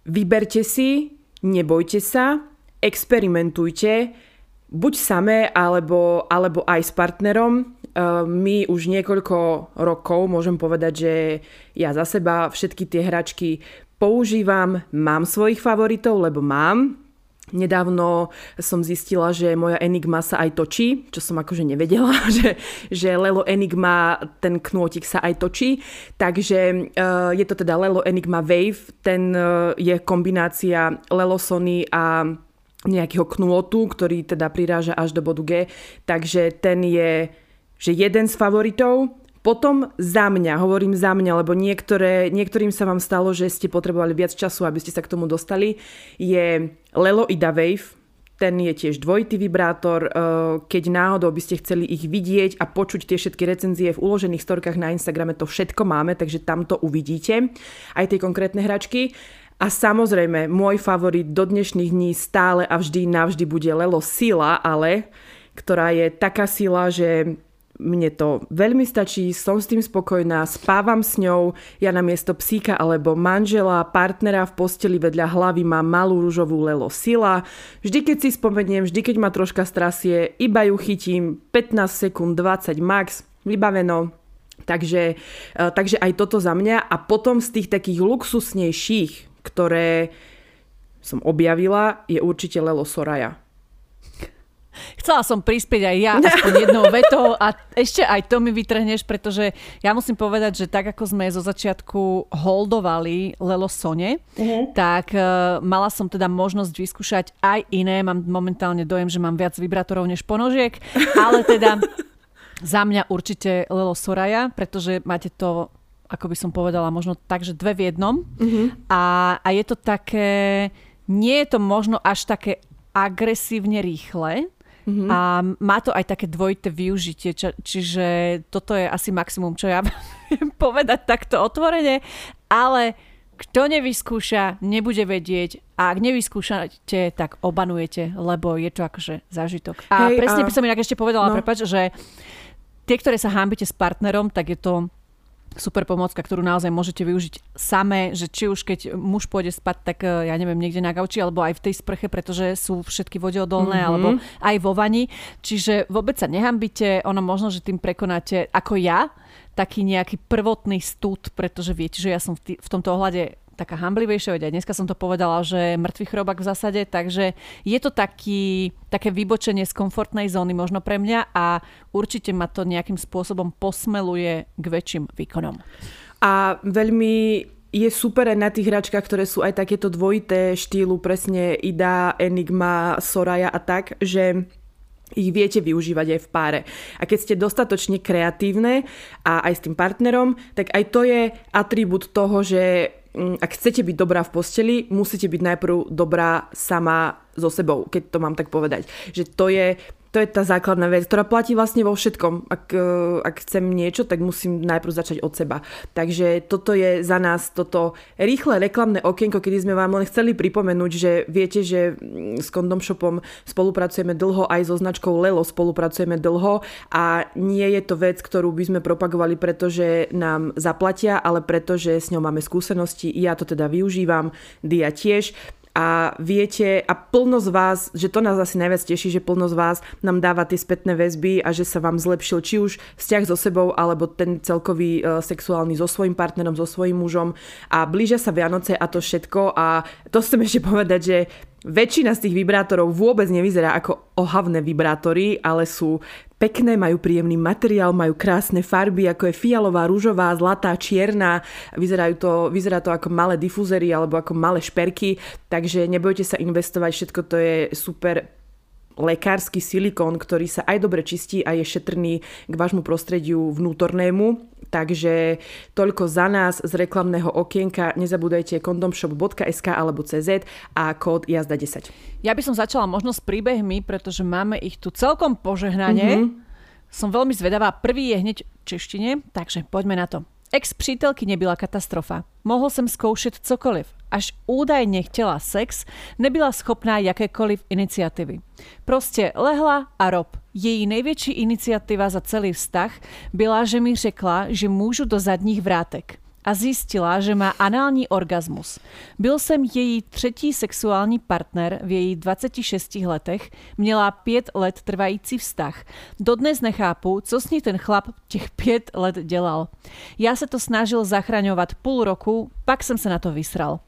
[SPEAKER 2] vyberte si, nebojte sa, experimentujte, buď samé, alebo, alebo aj s partnerom. Uh, my už niekoľko rokov môžem povedať, že ja za seba všetky tie hračky používam, mám svojich favoritov, lebo mám, Nedávno som zistila, že moja Enigma sa aj točí, čo som akože nevedela, *laughs* že, že Lelo Enigma, ten knôtik sa aj točí. Takže uh, je to teda Lelo Enigma Wave, ten uh, je kombinácia Lelo Sony a nejakého knôtu, ktorý teda priráža až do bodu G. Takže ten je že jeden z favoritov, potom za mňa, hovorím za mňa, lebo niektoré, niektorým sa vám stalo, že ste potrebovali viac času, aby ste sa k tomu dostali, je Lelo Ida Wave, ten je tiež dvojitý vibrátor. Eh, keď náhodou by ste chceli ich vidieť a počuť tie všetky recenzie v uložených storkách na Instagrame, to všetko máme, takže tam to uvidíte. Aj tie konkrétne hračky. A samozrejme, môj favorit do dnešných dní stále a vždy navždy bude Lelo Sila, ale ktorá je taká sila, že mne to veľmi stačí, som s tým spokojná, spávam s ňou, ja na miesto psíka alebo manžela, partnera v posteli vedľa hlavy mám malú rúžovú lelo sila. Vždy keď si spomeniem, vždy keď ma troška strasie, iba ju chytím 15 sekúnd, 20 max, vybaveno. Takže, e, takže aj toto za mňa a potom z tých takých luxusnejších, ktoré som objavila, je určite Lelo Soraya.
[SPEAKER 1] Chcela som prispieť aj ja *laughs* aspoň jednou vetou a ešte aj to mi vytrhneš, pretože ja musím povedať, že tak ako sme zo začiatku holdovali Lelo Sone, uh-huh. tak uh, mala som teda možnosť vyskúšať aj iné. Mám momentálne dojem, že mám viac vibrátorov než ponožiek, ale teda *laughs* za mňa určite Lelo Soraya, pretože máte to ako by som povedala, možno tak, že dve v jednom. Uh-huh. A, a je to také, nie je to možno až také agresívne rýchle, Mm-hmm. A má to aj také dvojité využitie, či, čiže toto je asi maximum, čo ja *laughs* viem povedať takto otvorene, ale kto nevyskúša, nebude vedieť a ak nevyskúšate, tak obanujete, lebo je to akože zážitok. A Hej, presne a... by som inak ešte povedala, no. prepač, že tie, ktoré sa hámbite s partnerom, tak je to super pomocka, ktorú naozaj môžete využiť samé, že či už keď muž pôjde spať, tak e, ja neviem, niekde na gauči, alebo aj v tej sprche, pretože sú všetky vodeodolné, mm-hmm. alebo aj vo vani. Čiže vôbec sa nehambite, ono možno, že tým prekonáte, ako ja, taký nejaký prvotný stud, pretože viete, že ja som v, tý, v tomto ohľade taká hamblivejšia, veď dneska som to povedala, že mŕtvy chrobak v zásade, takže je to taký, také vybočenie z komfortnej zóny možno pre mňa a určite ma to nejakým spôsobom posmeluje k väčším výkonom.
[SPEAKER 2] A veľmi je super aj na tých hračkách, ktoré sú aj takéto dvojité štýlu, presne Ida, Enigma, Soraya a tak, že ich viete využívať aj v páre. A keď ste dostatočne kreatívne a aj s tým partnerom, tak aj to je atribút toho, že ak chcete byť dobrá v posteli, musíte byť najprv dobrá sama so sebou, keď to mám tak povedať. Že to je to je tá základná vec, ktorá platí vlastne vo všetkom. Ak, e, ak chcem niečo, tak musím najprv začať od seba. Takže toto je za nás toto rýchle reklamné okienko, kedy sme vám len chceli pripomenúť, že viete, že mm, s Condom Shopom spolupracujeme dlho, aj so značkou Lelo spolupracujeme dlho a nie je to vec, ktorú by sme propagovali, pretože nám zaplatia, ale pretože s ňou máme skúsenosti. Ja to teda využívam, Dia tiež a viete, a plno z vás, že to nás asi najviac teší, že plno z vás nám dáva tie spätné väzby a že sa vám zlepšil či už vzťah so sebou, alebo ten celkový uh, sexuálny so svojím partnerom, so svojím mužom. A blížia sa Vianoce a to všetko a to chcem ešte povedať, že Väčšina z tých vibrátorov vôbec nevyzerá ako ohavné vibrátory, ale sú pekné, majú príjemný materiál, majú krásne farby, ako je fialová, rúžová, zlatá, čierna. Vyzerajú to, vyzerá to ako malé difúzery alebo ako malé šperky, takže nebojte sa investovať, všetko to je super lekársky silikón, ktorý sa aj dobre čistí a je šetrný k vášmu prostrediu vnútornému. Takže toľko za nás z reklamného okienka. Nezabúdajte kondomshop.sk alebo CZ a kód jazda 10.
[SPEAKER 1] Ja by som začala možno s príbehmi, pretože máme ich tu celkom požehnanie. Mm-hmm. Som veľmi zvedavá. Prvý je hneď v češtine, takže poďme na to. Ex přítelky nebyla katastrofa. Mohl jsem zkoušet cokoliv. Až údajně chtěla sex, nebyla schopná jakékoliv iniciativy. Prostě lehla a rob. Její největší iniciativa za celý vztah byla, že mi řekla, že můžu do zadních vrátek a zjistila, že má anální orgasmus. Byl jsem její třetí sexuální partner v její 26 letech, měla pět let trvající vztah. Dodnes nechápu, co s ní ten chlap těch pět let dělal. Já se to snažil zachraňovat půl roku, pak jsem se na to vysral.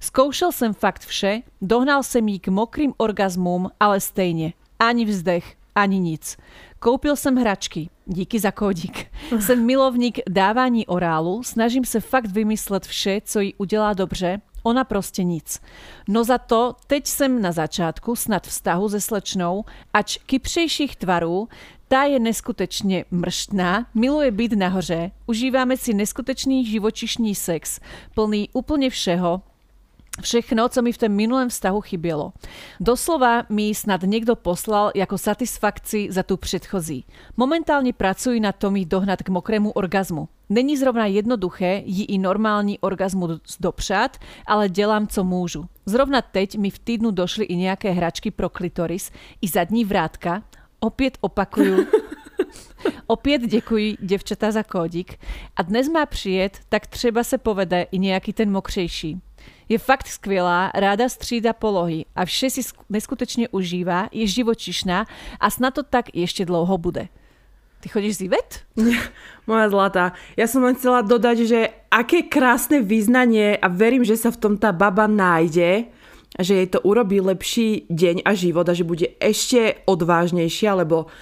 [SPEAKER 1] Zkoušel jsem fakt vše, dohnal jsem jí k mokrým orgazmům, ale stejně. Ani vzdech, ani nic. Koupil jsem hračky. Díky za kódík. Jsem milovník dávání orálu, snažím se fakt vymyslet vše, co jí udělá dobře, ona prostě nic. No za to teď jsem na začátku snad vztahu se slečnou, ač kypřejších tvarů, tá je neskutečně mrštná, miluje být nahoře, užíváme si neskutečný živočišný sex, plný úplně všeho, všechno, co mi v tom minulém vztahu chybělo. Doslova mi snad někdo poslal jako satisfakci za tu předchozí. Momentálně pracuji na tom jí dohnat k mokrému orgazmu. Není zrovna jednoduché jí i normální orgazmu dopřát, ale dělám, co můžu. Zrovna teď mi v týdnu došly i nějaké hračky pro klitoris, i zadní vrátka. Opět opakuju, *laughs* Opět děkuji děvčata za kódik. A dnes má přijet, tak třeba se povede i nějaký ten mokřejší. Je fakt skvělá, ráda střída polohy a vše si neskutečně užívá, je živočišná a snad to tak ještě dlouho bude. Ty chodíš z Ivet? *laughs*
[SPEAKER 2] Moja zlatá. Ja som len chcela dodať, že aké krásne význanie a verím, že sa v tom tá baba nájde že jej to urobí lepší deň a život a že bude ešte odvážnejšia, lebo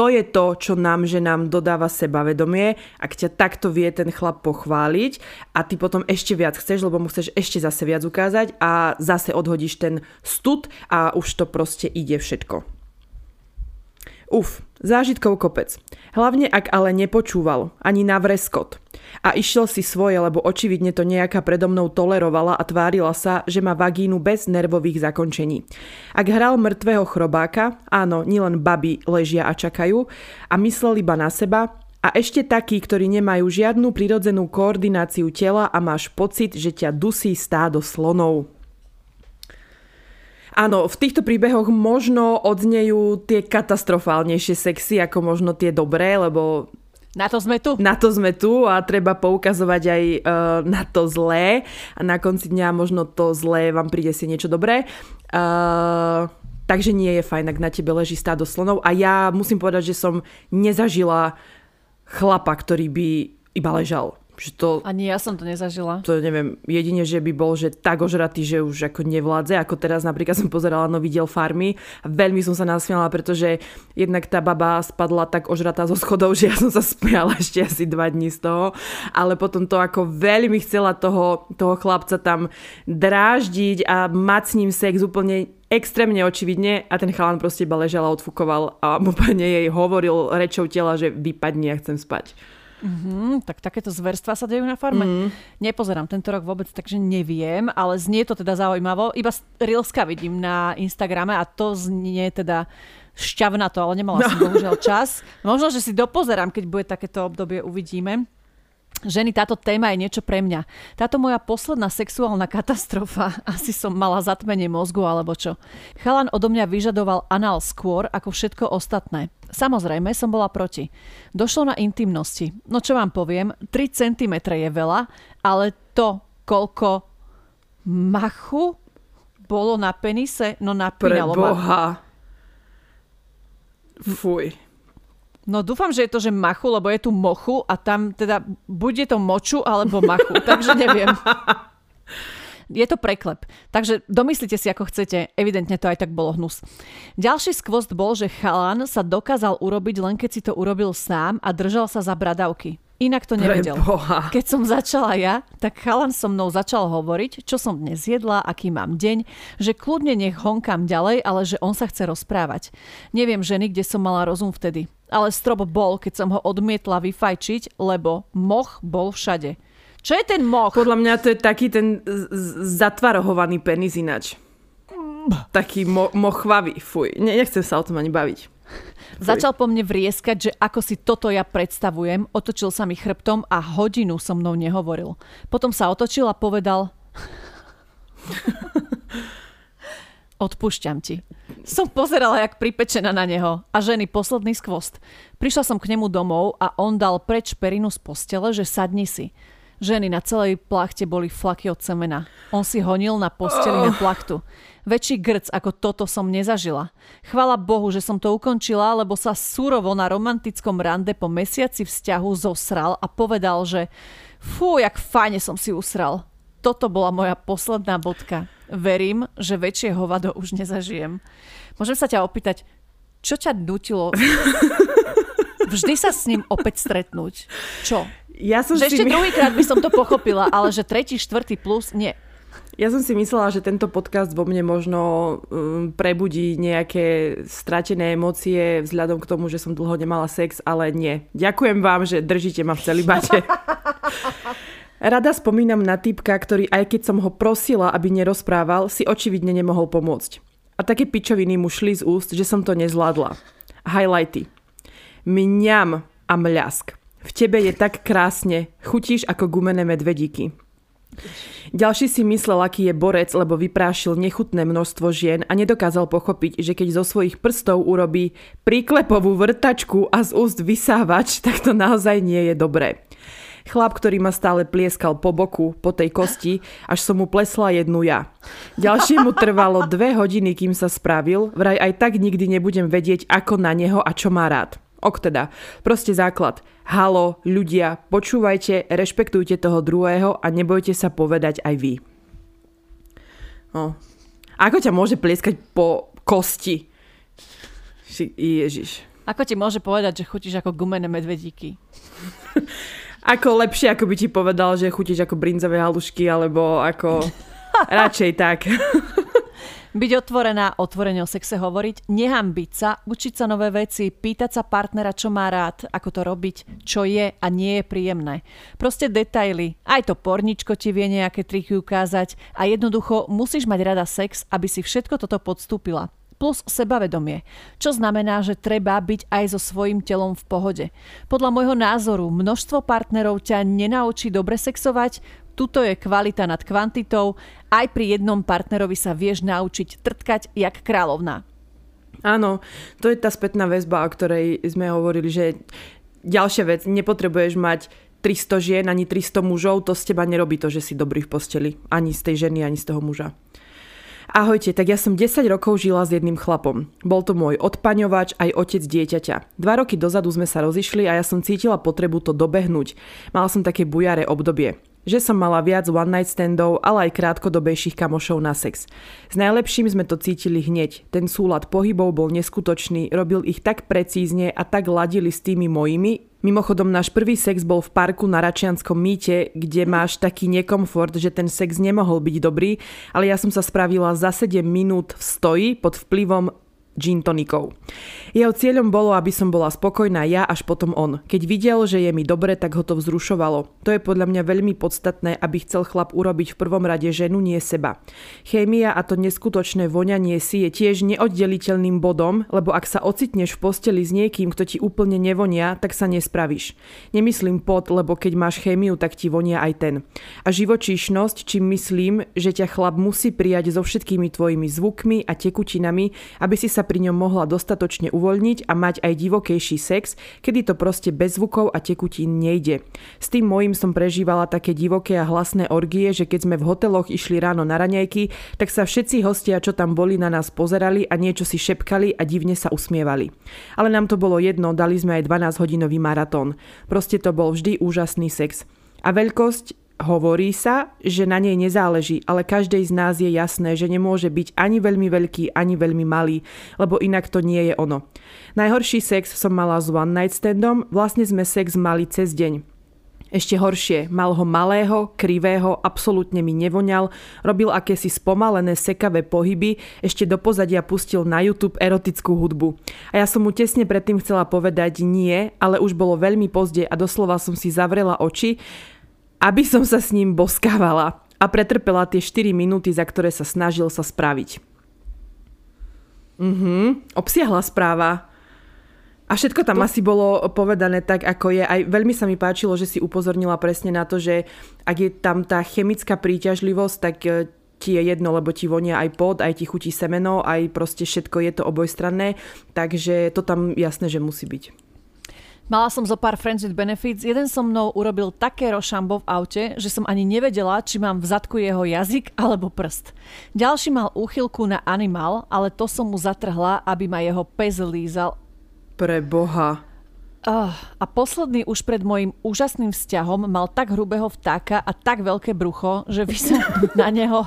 [SPEAKER 2] to je to, čo nám, že nám dodáva sebavedomie, ak ťa takto vie ten chlap pochváliť a ty potom ešte viac chceš, lebo mu chceš ešte zase viac ukázať a zase odhodíš ten stud a už to proste ide všetko. Uf, zážitkov kopec. Hlavne ak ale nepočúval, ani na vreskot. A išiel si svoje, lebo očividne to nejaká predo mnou tolerovala a tvárila sa, že má vagínu bez nervových zakončení. Ak hral mŕtvého chrobáka, áno, nielen baby ležia a čakajú a myslel iba na seba, a ešte takí, ktorí nemajú žiadnu prirodzenú koordináciu tela a máš pocit, že ťa dusí stádo slonov. Áno, v týchto príbehoch možno odznejú tie katastrofálnejšie sexy ako možno tie dobré, lebo
[SPEAKER 1] na to sme tu.
[SPEAKER 2] Na to sme tu a treba poukazovať aj uh, na to zlé a na konci dňa možno to zlé vám príde si niečo dobré. Uh, takže nie je fajn, ak na tebe leží stádo slonov a ja musím povedať, že som nezažila chlapa, ktorý by iba ležal.
[SPEAKER 1] Že to, Ani ja som to nezažila.
[SPEAKER 2] To neviem, jedine, že by bol že tak ožratý, že už ako nevládze, ako teraz napríklad som pozerala nový diel Farmy a veľmi som sa nasmiala, pretože jednak tá baba spadla tak ožratá zo schodov, *laughs* že ja som sa smiala ešte asi dva dní z toho, ale potom to ako veľmi chcela toho, toho chlapca tam dráždiť a mať s ním sex úplne extrémne očividne a ten chalan proste iba ležal a odfukoval a úplne *laughs* jej hovoril rečou tela, že vypadni a chcem spať.
[SPEAKER 1] Mm-hmm, tak takéto zverstva sa dejú na farme. Mm. Nepozerám tento rok vôbec, takže neviem, ale znie to teda zaujímavo. Iba Rilska vidím na Instagrame a to znie teda šťavnato, ale nemala som no. bohužiaľ čas. Možno, že si dopozerám, keď bude takéto obdobie, uvidíme. Ženy, táto téma je niečo pre mňa. Táto moja posledná sexuálna katastrofa, *laughs* asi som mala zatmenie mozgu alebo čo. Chalan odo mňa vyžadoval anál skôr ako všetko ostatné. Samozrejme som bola proti. Došlo na intimnosti. No čo vám poviem, 3 cm je veľa, ale to, koľko machu bolo na penise, no napínalo
[SPEAKER 2] Pre Boha. Fuj.
[SPEAKER 1] No dúfam, že je to, že machu, lebo je tu mochu a tam teda bude to moču alebo machu, *laughs* takže neviem. *laughs* Je to preklep. Takže domyslite si, ako chcete. Evidentne to aj tak bolo hnus. Ďalší skvost bol, že chalan sa dokázal urobiť len keď si to urobil sám a držal sa za bradavky. Inak to nevedel.
[SPEAKER 2] Preboha.
[SPEAKER 1] Keď som začala ja, tak chalan so mnou začal hovoriť, čo som dnes jedla, aký mám deň, že kľudne nech honkám ďalej, ale že on sa chce rozprávať. Neviem ženy, kde som mala rozum vtedy. Ale strop bol, keď som ho odmietla vyfajčiť, lebo moch bol všade. Čo je ten moch?
[SPEAKER 2] Podľa mňa to je taký ten zatvarohovaný penis inač. Taký mo- mochvavý, fuj. Ne, nechcem sa o tom ani baviť.
[SPEAKER 1] Začal po mne vrieskať, že ako si toto ja predstavujem, otočil sa mi chrbtom a hodinu so mnou nehovoril. Potom sa otočil a povedal... *laughs* Odpúšťam ti. Som pozerala, jak pripečená na neho a ženy posledný skvost. Prišla som k nemu domov a on dal preč perinu z postele, že sadni si. Ženy na celej plachte boli flaky od semena. On si honil na posteli na plachtu. Väčší grc ako toto som nezažila. Chvala Bohu, že som to ukončila, lebo sa surovo na romantickom rande po mesiaci vzťahu zosral a povedal, že fú, jak fajne som si usral. Toto bola moja posledná bodka verím, že väčšie hovado už nezažijem. Môžem sa ťa opýtať, čo ťa nutilo *laughs* vždy sa s ním opäť stretnúť? Čo?
[SPEAKER 2] Ja som
[SPEAKER 1] že
[SPEAKER 2] si
[SPEAKER 1] ešte
[SPEAKER 2] my...
[SPEAKER 1] druhýkrát by som to pochopila, ale že tretí, štvrtý plus, nie.
[SPEAKER 2] Ja som si myslela, že tento podcast vo mne možno um, prebudí nejaké stratené emócie vzhľadom k tomu, že som dlho nemala sex, ale nie. Ďakujem vám, že držíte ma v celibate. *laughs* Rada spomínam na typka, ktorý aj keď som ho prosila, aby nerozprával, si očividne nemohol pomôcť. A také pičoviny mu šli z úst, že som to nezvládla. Highlighty. Mňam a mľask. V tebe je tak krásne, chutíš ako gumené medvedíky. Ďalší si myslel, aký je borec, lebo vyprášil nechutné množstvo žien a nedokázal pochopiť, že keď zo svojich prstov urobí príklepovú vrtačku a z úst vysávač, tak to naozaj nie je dobré. Chlap, ktorý ma stále plieskal po boku, po tej kosti, až som mu plesla jednu ja. Ďalšie mu trvalo dve hodiny, kým sa spravil, vraj aj tak nikdy nebudem vedieť, ako na neho a čo má rád. Ok teda, proste základ. Halo, ľudia, počúvajte, rešpektujte toho druhého a nebojte sa povedať aj vy. No. Ako ťa môže plieskať po kosti? Ježiš.
[SPEAKER 1] Ako ti môže povedať, že chutíš ako gumené medvedíky? *laughs*
[SPEAKER 2] Ako lepšie, ako by ti povedal, že chutíš ako brinzové halušky, alebo ako... *laughs* Radšej tak.
[SPEAKER 1] Byť otvorená, otvorene o sexe hovoriť, nehambiť sa, učiť sa nové veci, pýtať sa partnera, čo má rád, ako to robiť, čo je a nie je príjemné. Proste detaily. Aj to porničko ti vie nejaké triky ukázať a jednoducho musíš mať rada sex, aby si všetko toto podstúpila plus sebavedomie, čo znamená, že treba byť aj so svojím telom v pohode. Podľa môjho názoru množstvo partnerov ťa nenaučí dobre sexovať, tuto je kvalita nad kvantitou, aj pri jednom partnerovi sa vieš naučiť trtkať jak kráľovná.
[SPEAKER 2] Áno, to je tá spätná väzba, o ktorej sme hovorili, že ďalšia vec, nepotrebuješ mať 300 žien ani 300 mužov, to z teba nerobí to, že si dobrý v posteli. Ani z tej ženy, ani z toho muža. Ahojte, tak ja som 10 rokov žila s jedným chlapom. Bol to môj odpaňovač aj otec dieťaťa. Dva roky dozadu sme sa rozišli a ja som cítila potrebu to dobehnúť. Mala som také bujare obdobie že som mala viac one night standov, ale aj krátkodobejších kamošov na sex. S najlepším sme to cítili hneď. Ten súlad pohybov bol neskutočný, robil ich tak precízne a tak ladili s tými mojimi. Mimochodom, náš prvý sex bol v parku na Račianskom mýte, kde máš taký nekomfort, že ten sex nemohol byť dobrý, ale ja som sa spravila za 7 minút v stoji pod vplyvom gin tonikov. Jeho cieľom bolo, aby som bola spokojná ja až potom on. Keď videl, že je mi dobre, tak ho to vzrušovalo. To je podľa mňa veľmi podstatné, aby chcel chlap urobiť v prvom rade ženu, nie seba. Chémia a to neskutočné voňanie si je tiež neoddeliteľným bodom, lebo ak sa ocitneš v posteli s niekým, kto ti úplne nevonia, tak sa nespravíš. Nemyslím pot, lebo keď máš chémiu, tak ti vonia aj ten. A živočíšnosť, čím myslím, že ťa chlap musí prijať so všetkými tvojimi zvukmi a tekutinami, aby si sa pri ňom mohla dostatočne uvoľniť a mať aj divokejší sex, kedy to proste bez zvukov a tekutín nejde. S tým mojím som prežívala také divoké a hlasné orgie, že keď sme v hoteloch išli ráno na raňajky, tak sa všetci hostia, čo tam boli, na nás pozerali a niečo si šepkali a divne sa usmievali. Ale nám to bolo jedno, dali sme aj 12-hodinový maratón. Proste to bol vždy úžasný sex. A veľkosť Hovorí sa, že na nej nezáleží, ale každej z nás je jasné, že nemôže byť ani veľmi veľký, ani veľmi malý, lebo inak to nie je ono. Najhorší sex som mala s one night standom, vlastne sme sex mali cez deň. Ešte horšie, mal ho malého, krivého, absolútne mi nevoňal, robil akési spomalené sekavé pohyby, ešte do pozadia pustil na YouTube erotickú hudbu. A ja som mu tesne predtým chcela povedať nie, ale už bolo veľmi pozde a doslova som si zavrela oči, aby som sa s ním boskávala a pretrpela tie 4 minúty, za ktoré sa snažil sa spraviť. Mhm, obsiahla správa. A všetko tam to... asi bolo povedané tak, ako je. Aj veľmi sa mi páčilo, že si upozornila presne na to, že ak je tam tá chemická príťažlivosť, tak e, ti je jedno, lebo ti vonia aj pod, aj ti chutí semeno, aj proste všetko je to obojstranné, takže to tam jasné, že musí byť.
[SPEAKER 1] Mala som zo pár Friends with Benefits. Jeden so mnou urobil také rošambo v aute, že som ani nevedela, či mám v zadku jeho jazyk alebo prst. Ďalší mal úchylku na animál, ale to som mu zatrhla, aby ma jeho pes lízal.
[SPEAKER 2] Pre boha.
[SPEAKER 1] Uh, a posledný už pred môjim úžasným vzťahom mal tak hrubého vtáka a tak veľké brucho, že vysel na neho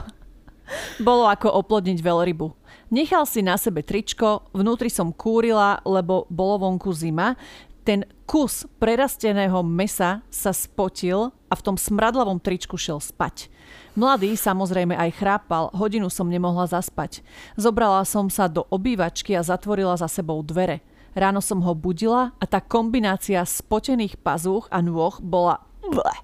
[SPEAKER 1] *laughs* bolo ako oplodniť veľrybu. Nechal si na sebe tričko, vnútri som kúrila, lebo bolo vonku zima, ten kus prerasteného mesa sa spotil a v tom smradlavom tričku šiel spať. Mladý samozrejme aj chrápal, hodinu som nemohla zaspať. Zobrala som sa do obývačky a zatvorila za sebou dvere. Ráno som ho budila a tá kombinácia spotených pazúch a nôh bola... Bleh.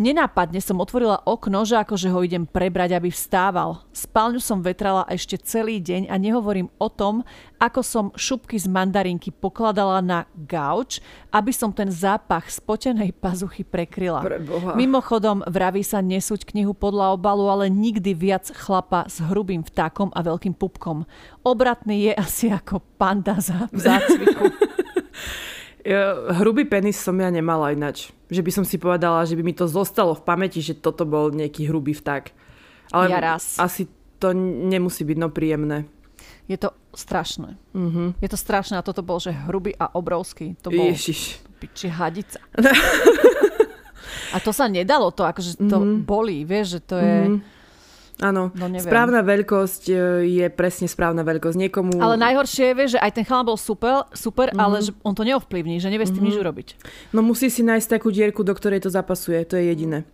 [SPEAKER 1] Nenápadne som otvorila okno, že akože ho idem prebrať, aby vstával. Spálňu som vetrala ešte celý deň a nehovorím o tom, ako som šupky z mandarinky pokladala na gauč, aby som ten zápach spotenej pazuchy prekryla.
[SPEAKER 2] Preboha.
[SPEAKER 1] Mimochodom, vraví sa nesúť knihu podľa obalu, ale nikdy viac chlapa s hrubým vtákom a veľkým pupkom. Obratný je asi ako panda za zácviku. *laughs*
[SPEAKER 2] hrubý penis som ja nemala ináč. Že by som si povedala, že by mi to zostalo v pamäti, že toto bol nejaký hrubý vták. Ale
[SPEAKER 1] ja raz.
[SPEAKER 2] asi to nemusí byť no príjemné.
[SPEAKER 1] Je to strašné.
[SPEAKER 2] Uh-huh.
[SPEAKER 1] Je to strašné a toto bol, že hrubý a obrovský. To bol
[SPEAKER 2] Ježiš.
[SPEAKER 1] piči hadica. *laughs* a to sa nedalo, to akože to uh-huh. bolí, vieš, že to je... Uh-huh
[SPEAKER 2] Áno, no, správna veľkosť e, je presne správna veľkosť. Niekomu...
[SPEAKER 1] Ale najhoršie je, že aj ten chalán bol super, super mm-hmm. ale že on to neovplyvní, že nevie s tým mm-hmm. nič urobiť.
[SPEAKER 2] No musí si nájsť takú dierku, do ktorej to zapasuje, to je jediné.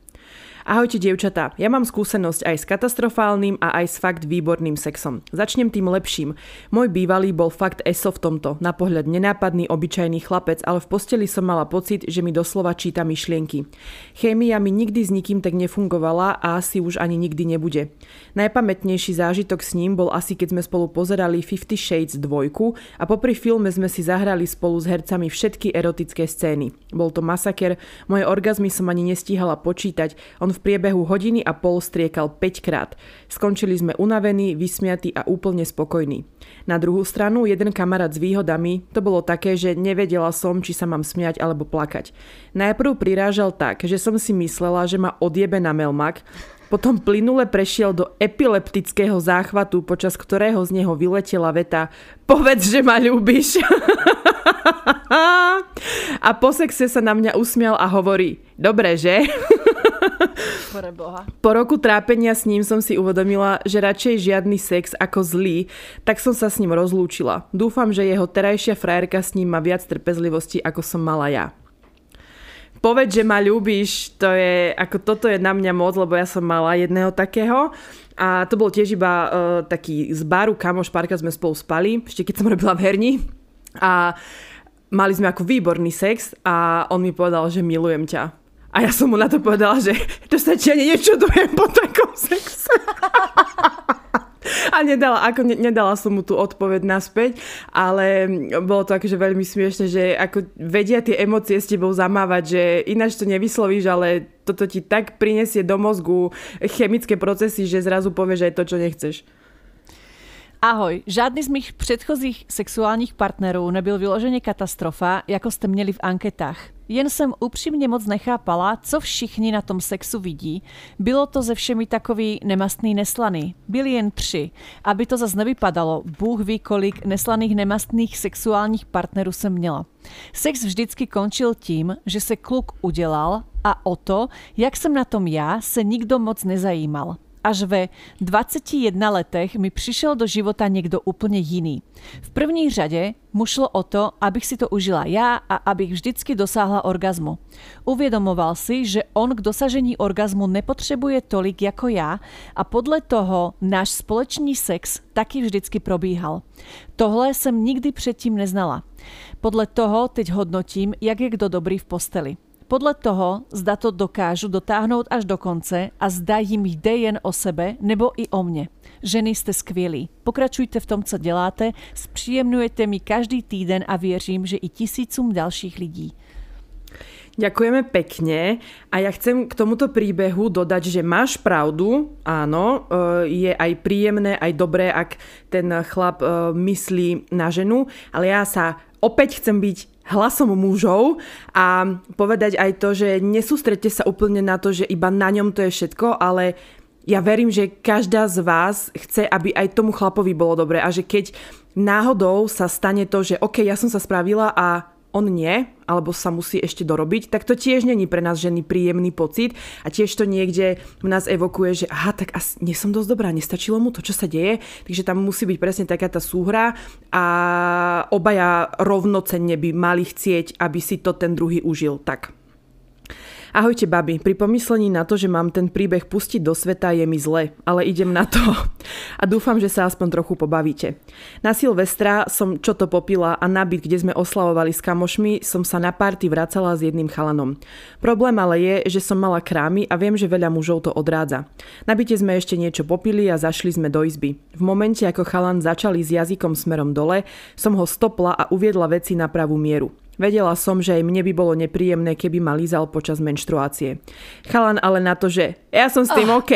[SPEAKER 2] Ahojte dievčatá, ja mám skúsenosť aj s katastrofálnym a aj s fakt výborným sexom. Začnem tým lepším. Môj bývalý bol fakt eso v tomto, na pohľad nenápadný obyčajný chlapec, ale v posteli som mala pocit, že mi doslova číta myšlienky. Chémia mi nikdy s nikým tak nefungovala a asi už ani nikdy nebude. Najpamätnejší zážitok s ním bol asi keď sme spolu pozerali Fifty Shades 2 a popri filme sme si zahrali spolu s hercami všetky erotické scény. Bol to masaker, moje orgazmy som ani nestíhala počítať, on v priebehu hodiny a pol striekal 5 krát. Skončili sme unavení, vysmiatí a úplne spokojní. Na druhú stranu, jeden kamarát s výhodami, to bolo také, že nevedela som, či sa mám smiať alebo plakať. Najprv prirážal tak, že som si myslela, že ma odjebe na melmak, potom plynule prešiel do epileptického záchvatu, počas ktorého z neho vyletela veta Povedz, že ma ľúbiš. *laughs* a po sexe sa na mňa usmial a hovorí Dobre, že?
[SPEAKER 1] Boha.
[SPEAKER 2] Po roku trápenia s ním som si uvedomila, že radšej žiadny sex ako zlý, tak som sa s ním rozlúčila. Dúfam, že jeho terajšia frajerka s ním má viac trpezlivosti, ako som mala ja. Povedz, že ma ľúbiš, to je, ako toto je na mňa moc, lebo ja som mala jedného takého. A to bol tiež iba uh, taký z baru, kamoš, párkrát sme spolu spali, ešte keď som robila v herni. A mali sme ako výborný sex a on mi povedal, že milujem ťa. A ja som mu na to povedala, že to sa ani nečudujem po takom sexe. a nedala, ako ne, nedala som mu tú odpoveď naspäť, ale bolo to akože veľmi smiešne, že ako vedia tie emócie s tebou zamávať, že ináč to nevyslovíš, ale toto ti tak prinesie do mozgu chemické procesy, že zrazu povieš aj to, čo nechceš.
[SPEAKER 1] Ahoj, žádný z mých předchozích sexuálních partnerů nebyl vyloženě katastrofa, jako jste měli v anketách. Jen jsem upřímně moc nechápala, co všichni na tom sexu vidí. Bylo to ze všemi takový nemastný neslaný. Byli jen tři. Aby to zase nevypadalo, Bůh ví, kolik neslaných nemastných sexuálních partnerů jsem měla. Sex vždycky končil tím, že se kluk udělal a o to, jak jsem na tom já, se nikdo moc nezajímal až ve 21 letech mi přišel do života někdo úplně jiný. V první řadě mu šlo o to, abych si to užila já a abych vždycky dosáhla orgazmu. Uvědomoval si, že on k dosažení orgazmu nepotřebuje tolik jako já a podle toho náš společný sex taky vždycky probíhal. Tohle jsem nikdy předtím neznala. Podle toho teď hodnotím, jak je kdo dobrý v posteli. Podľa toho, zda to dokážu dotáhnout až do konce a zda jim jde jen o sebe nebo i o mne. Ženy ste skvělí. Pokračujte v tom, co děláte, zpříjemňujete mi každý týden a věřím, že i tisícům dalších lidí.
[SPEAKER 2] Ďakujeme pekne a ja chcem k tomuto príbehu dodať, že máš pravdu, áno, e, je aj príjemné, aj dobré, ak ten chlap e, myslí na ženu, ale ja sa opäť chcem byť hlasom mužov a povedať aj to, že nesústredte sa úplne na to, že iba na ňom to je všetko, ale ja verím, že každá z vás chce, aby aj tomu chlapovi bolo dobre a že keď náhodou sa stane to, že OK, ja som sa spravila a on nie, alebo sa musí ešte dorobiť, tak to tiež není pre nás ženy príjemný pocit. A tiež to niekde v nás evokuje, že aha, tak asi nie som dosť dobrá, nestačilo mu to, čo sa deje, takže tam musí byť presne taká tá súhra a obaja rovnocenne by mali chcieť, aby si to ten druhý užil. Tak, Ahojte babi, pri pomyslení na to, že mám ten príbeh pustiť do sveta je mi zle, ale idem na to a dúfam, že sa aspoň trochu pobavíte. Na Silvestra som čo to popila a na byt, kde sme oslavovali s kamošmi, som sa na párty vracala s jedným chalanom. Problém ale je, že som mala krámy a viem, že veľa mužov to odrádza. Na byte sme ešte niečo popili a zašli sme do izby. V momente, ako chalan začali s jazykom smerom dole, som ho stopla a uviedla veci na pravú mieru. Vedela som, že aj mne by bolo nepríjemné, keby ma lízal počas menštruácie. Chalan ale na to, že ja som s tým oh. OK.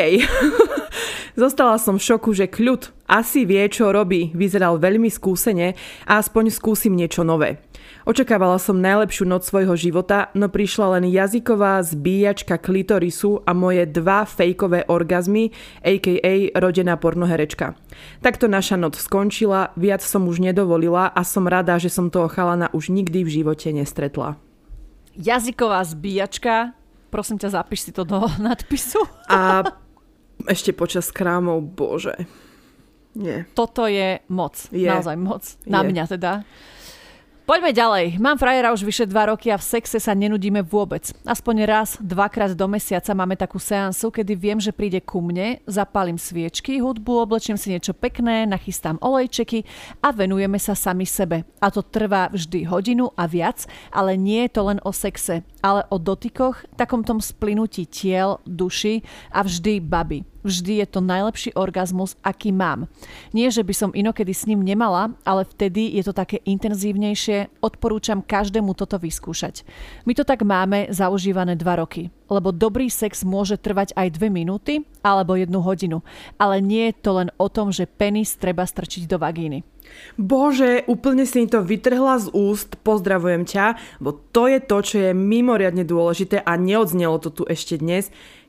[SPEAKER 2] *laughs* Zostala som v šoku, že kľud asi vie, čo robí. Vyzeral veľmi skúsene a aspoň skúsim niečo nové. Očakávala som najlepšiu noc svojho života, no prišla len jazyková zbíjačka klitorisu a moje dva fejkové orgazmy, a.k.a. rodená pornoherečka. Takto naša noc skončila, viac som už nedovolila a som rada, že som toho chalana už nikdy v živote nestretla.
[SPEAKER 1] Jazyková zbíjačka, prosím ťa, zapíš si to do *laughs* nadpisu.
[SPEAKER 2] A ešte počas krámov, bože. Nie.
[SPEAKER 1] Toto je moc. Je. Naozaj moc. Na je. mňa teda. Poďme ďalej. Mám frajera už vyše 2 roky a v sexe sa nenudíme vôbec. Aspoň raz, dvakrát do mesiaca máme takú seansu, kedy viem, že príde ku mne, zapálim sviečky, hudbu, oblečím si niečo pekné, nachystám olejčeky a venujeme sa sami sebe. A to trvá vždy hodinu a viac, ale nie je to len o sexe, ale o dotykoch, takom tom splynutí tiel, duši a vždy baby. Vždy je to najlepší orgazmus, aký mám. Nie, že by som inokedy s ním nemala, ale vtedy je to také intenzívnejšie. Odporúčam každému toto vyskúšať. My to tak máme zaužívané 2 roky. Lebo dobrý sex môže trvať aj 2 minúty alebo 1 hodinu. Ale nie je to len o tom, že penis treba strčiť do vagíny.
[SPEAKER 2] Bože, úplne si to vytrhla z úst, pozdravujem ťa, bo to je to, čo je mimoriadne dôležité a neodznelo to tu ešte dnes.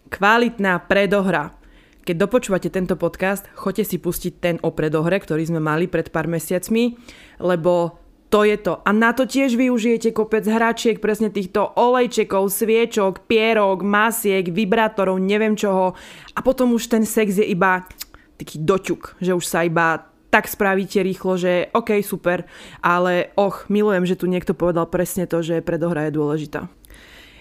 [SPEAKER 2] Kvalitná predohra. Keď dopočúvate tento podcast, choďte si pustiť ten o predohre, ktorý sme mali pred pár mesiacmi, lebo to je to. A na to tiež využijete kopec hračiek, presne týchto olejčekov, sviečok, pierok, masiek, vibrátorov, neviem čoho. A potom už ten sex je iba taký doťuk, že už sa iba tak spravíte rýchlo, že OK, super, ale och, milujem, že tu niekto povedal presne to, že predohra je dôležitá.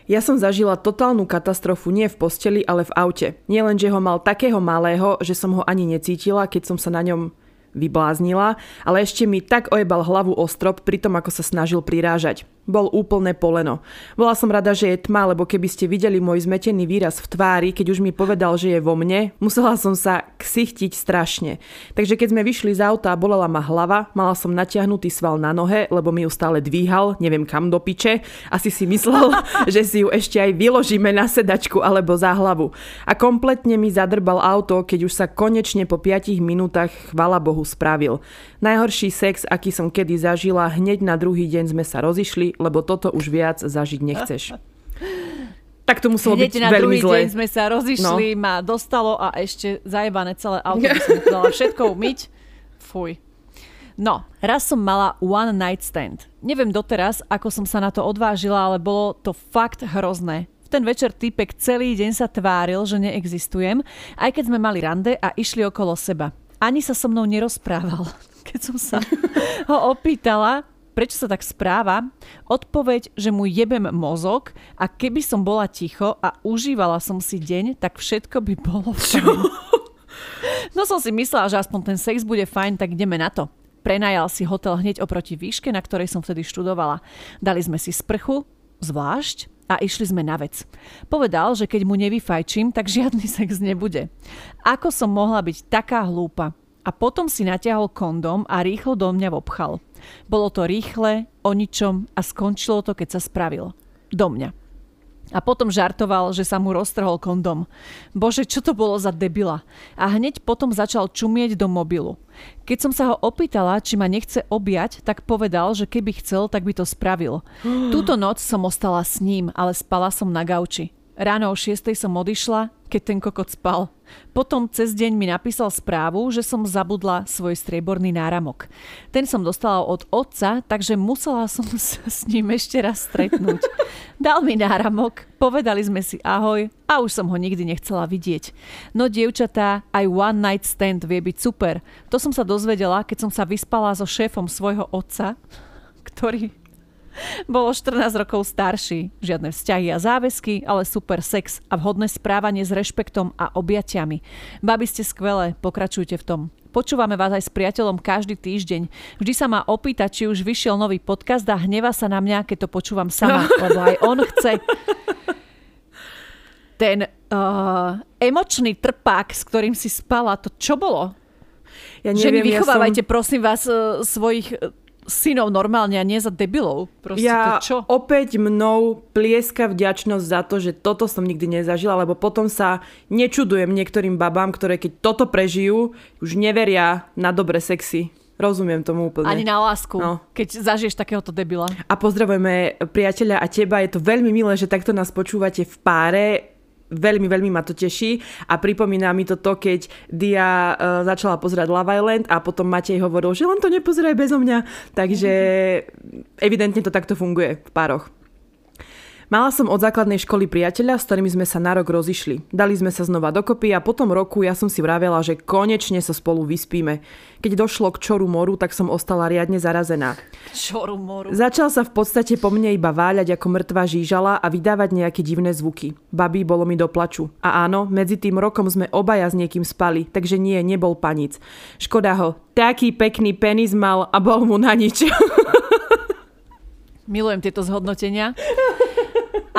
[SPEAKER 2] Ja som zažila totálnu katastrofu nie v posteli, ale v aute. Nie len, že ho mal takého malého, že som ho ani necítila, keď som sa na ňom vybláznila, ale ešte mi tak ojebal hlavu o strop pri tom, ako sa snažil prirážať. Bol úplné poleno. Bola som rada, že je tma, lebo keby ste videli môj zmetený výraz v tvári, keď už mi povedal, že je vo mne, musela som sa ksichtiť strašne. Takže keď sme vyšli z auta a bolela ma hlava, mala som natiahnutý sval na nohe, lebo mi ju stále dvíhal, neviem kam do piče. Asi si myslel, *laughs* že si ju ešte aj vyložíme na sedačku alebo za hlavu. A kompletne mi zadrbal auto, keď už sa konečne po 5 minútach, chvala Bohu, spravil. Najhorší sex, aký som kedy zažila, hneď na druhý deň sme sa rozišli, lebo toto už viac zažiť nechceš. *laughs* Tak to muselo Hneď byť na veľmi
[SPEAKER 1] druhý
[SPEAKER 2] zle.
[SPEAKER 1] deň sme sa rozišli, no. ma dostalo a ešte zajebané celé auto by som dala všetko umyť. Fuj. No, raz som mala one night stand. Neviem doteraz, ako som sa na to odvážila, ale bolo to fakt hrozné. V ten večer typek celý deň sa tváril, že neexistujem, aj keď sme mali rande a išli okolo seba. Ani sa so mnou nerozprával keď som sa *laughs* ho opýtala, prečo sa tak správa, odpoveď, že mu jebem mozog a keby som bola ticho a užívala som si deň, tak všetko by bolo fajn. No som si myslela, že aspoň ten sex bude fajn, tak ideme na to. Prenajal si hotel hneď oproti výške, na ktorej som vtedy študovala. Dali sme si sprchu, zvlášť, a išli sme na vec. Povedal, že keď mu nevyfajčím, tak žiadny sex nebude. Ako som mohla byť taká hlúpa? A potom si natiahol kondom a rýchlo do mňa vopchal. Bolo to rýchle, o ničom a skončilo to, keď sa spravil. Do mňa. A potom žartoval, že sa mu roztrhol kondom. Bože, čo to bolo za debila? A hneď potom začal čumieť do mobilu. Keď som sa ho opýtala, či ma nechce objať, tak povedal, že keby chcel, tak by to spravil. *gasps* Túto noc som ostala s ním, ale spala som na gauči. Ráno o 6 som odišla, keď ten kokot spal. Potom cez deň mi napísal správu, že som zabudla svoj strieborný náramok. Ten som dostala od otca, takže musela som *laughs* sa s ním ešte raz stretnúť. Dal mi náramok, povedali sme si ahoj a už som ho nikdy nechcela vidieť. No dievčatá, aj one night stand vie byť super. To som sa dozvedela, keď som sa vyspala so šéfom svojho otca, *laughs* ktorý bolo 14 rokov starší. Žiadne vzťahy a záväzky, ale super sex a vhodné správanie s rešpektom a objatiami. Babi ste skvelé, pokračujte v tom. Počúvame vás aj s priateľom každý týždeň. Vždy sa ma opýta, či už vyšiel nový podcast a hneva sa na mňa, keď to počúvam sama, lebo aj on chce. Ten uh, emočný trpák, s ktorým si spala, to čo bolo?
[SPEAKER 2] Ja neviem,
[SPEAKER 1] Ženy, vychovávajte
[SPEAKER 2] ja som...
[SPEAKER 1] prosím vás uh, svojich synov normálne a nie za debilov. Proste
[SPEAKER 2] ja
[SPEAKER 1] to čo?
[SPEAKER 2] opäť mnou plieska vďačnosť za to, že toto som nikdy nezažila, lebo potom sa nečudujem niektorým babám, ktoré keď toto prežijú, už neveria na dobre sexy. Rozumiem tomu úplne.
[SPEAKER 1] Ani na lásku, no. keď zažiješ takéhoto debila.
[SPEAKER 2] A pozdravujeme priateľa a teba. Je to veľmi milé, že takto nás počúvate v páre veľmi, veľmi ma to teší a pripomína mi to to, keď Dia uh, začala pozerať Love Island a potom Matej hovoril, že len to nepozeraj bezo mňa. Takže *laughs* evidentne to takto funguje v pároch. Mala som od základnej školy priateľa, s ktorými sme sa na rok rozišli. Dali sme sa znova dokopy a potom roku ja som si vravela, že konečne sa spolu vyspíme. Keď došlo k čoru moru, tak som ostala riadne zarazená.
[SPEAKER 1] Čoru moru.
[SPEAKER 2] Začal sa v podstate po mne iba váľať ako mŕtva žížala a vydávať nejaké divné zvuky. Babí bolo mi do plaču. A áno, medzi tým rokom sme obaja s niekým spali, takže nie, nebol panic. Škoda ho, taký pekný penis mal a bol mu na nič. *laughs*
[SPEAKER 1] Milujem tieto zhodnotenia.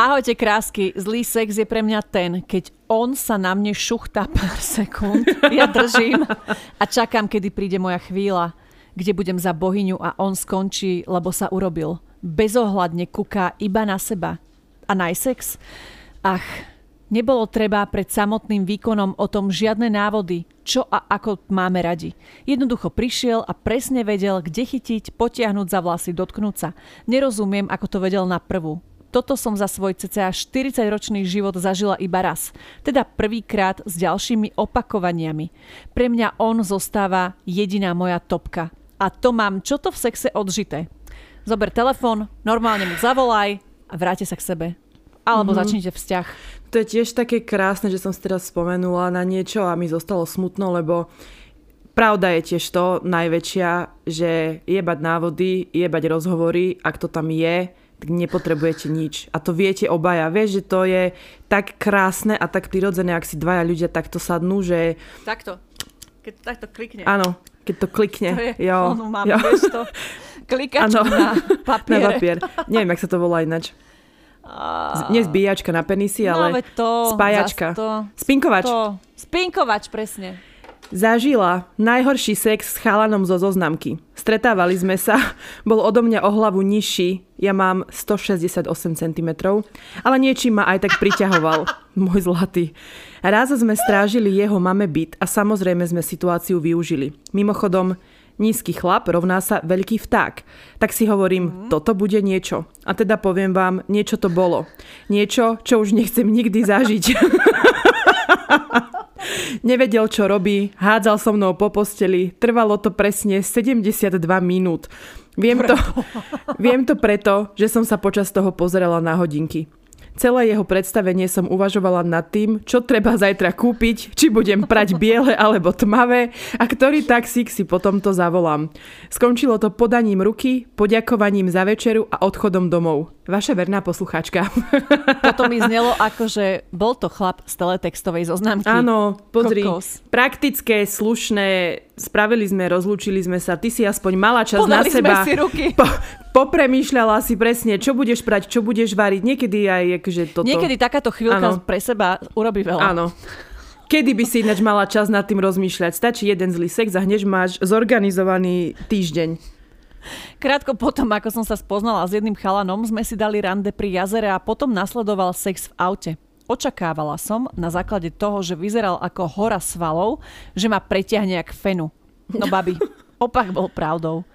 [SPEAKER 1] Ahojte krásky, zlý sex je pre mňa ten, keď on sa na mne šuchtá pár *laughs* sekúnd, ja držím a čakám, kedy príde moja chvíľa, kde budem za bohyňu a on skončí, lebo sa urobil. Bezohľadne kuká iba na seba. A najsex? Ach, nebolo treba pred samotným výkonom o tom žiadne návody, čo a ako máme radi. Jednoducho prišiel a presne vedel, kde chytiť, potiahnuť za vlasy, dotknúť sa. Nerozumiem, ako to vedel na prvú toto som za svoj cca 40-ročný život zažila iba raz. Teda prvýkrát s ďalšími opakovaniami. Pre mňa on zostáva jediná moja topka. A to mám čo to v sexe odžité. Zober telefon, normálne mu zavolaj a vráte sa k sebe. Alebo mm-hmm. začnite vzťah.
[SPEAKER 2] To je tiež také krásne, že som si teraz spomenula na niečo a mi zostalo smutno, lebo Pravda je tiež to najväčšia, že jebať návody, jebať rozhovory, ak to tam je, tak nepotrebujete nič. A to viete obaja. Vieš, že to je tak krásne a tak prirodzené, ak si dvaja ľudia takto sadnú, že...
[SPEAKER 1] Takto. Keď to takto klikne.
[SPEAKER 2] Áno, keď to klikne.
[SPEAKER 1] To je,
[SPEAKER 2] jo.
[SPEAKER 1] Onu mám, jo. vieš to. Klikač ano. na *laughs* papier.
[SPEAKER 2] na papier. Neviem, jak sa to volá ináč. A... Nie zbíjačka na penisy,
[SPEAKER 1] no,
[SPEAKER 2] ale
[SPEAKER 1] to,
[SPEAKER 2] spájačka.
[SPEAKER 1] To,
[SPEAKER 2] Spinkovač.
[SPEAKER 1] To. Spinkovač, presne.
[SPEAKER 2] Zažila najhorší sex s chalanom zo zoznamky. Stretávali sme sa, *laughs* bol odo mňa o hlavu nižší, ja mám 168 cm, ale niečím ma aj tak priťahoval, *laughs* môj zlatý. Raz sme strážili jeho mame byt a samozrejme sme situáciu využili. Mimochodom, nízky chlap rovná sa veľký vták. Tak si hovorím, mm. toto bude niečo. A teda poviem vám, niečo to bolo. Niečo, čo už nechcem nikdy zažiť. *laughs* Nevedel, čo robí, hádzal so mnou po posteli, trvalo to presne 72 minút. Viem to, viem to preto, že som sa počas toho pozerala na hodinky. Celé jeho predstavenie som uvažovala nad tým, čo treba zajtra kúpiť, či budem prať biele alebo tmavé a ktorý taxík si potom to zavolám. Skončilo to podaním ruky, poďakovaním za večeru a odchodom domov. Vaša verná poslucháčka. *laughs*
[SPEAKER 1] Toto mi znelo ako, že bol to chlap z teletextovej zoznámky.
[SPEAKER 2] Áno, pozri. Kokos. Praktické, slušné, spravili sme, rozlúčili sme sa, ty si aspoň mala čas
[SPEAKER 1] Podali
[SPEAKER 2] na seba.
[SPEAKER 1] Sme si ruky.
[SPEAKER 2] Po, popremýšľala si presne, čo budeš prať, čo budeš variť. Niekedy aj akože toto...
[SPEAKER 1] Niekedy takáto chvíľka
[SPEAKER 2] Áno.
[SPEAKER 1] pre seba urobí veľa.
[SPEAKER 2] Áno. Kedy by si ináč mala čas nad tým rozmýšľať? Stačí jeden zlý sex a hneď máš zorganizovaný týždeň.
[SPEAKER 1] Krátko potom, ako som sa spoznala s jedným chalanom, sme si dali rande pri jazere a potom nasledoval sex v aute. Očakávala som, na základe toho, že vyzeral ako hora svalov, že ma preťahne jak fenu. No babi, *laughs* opak bol pravdou.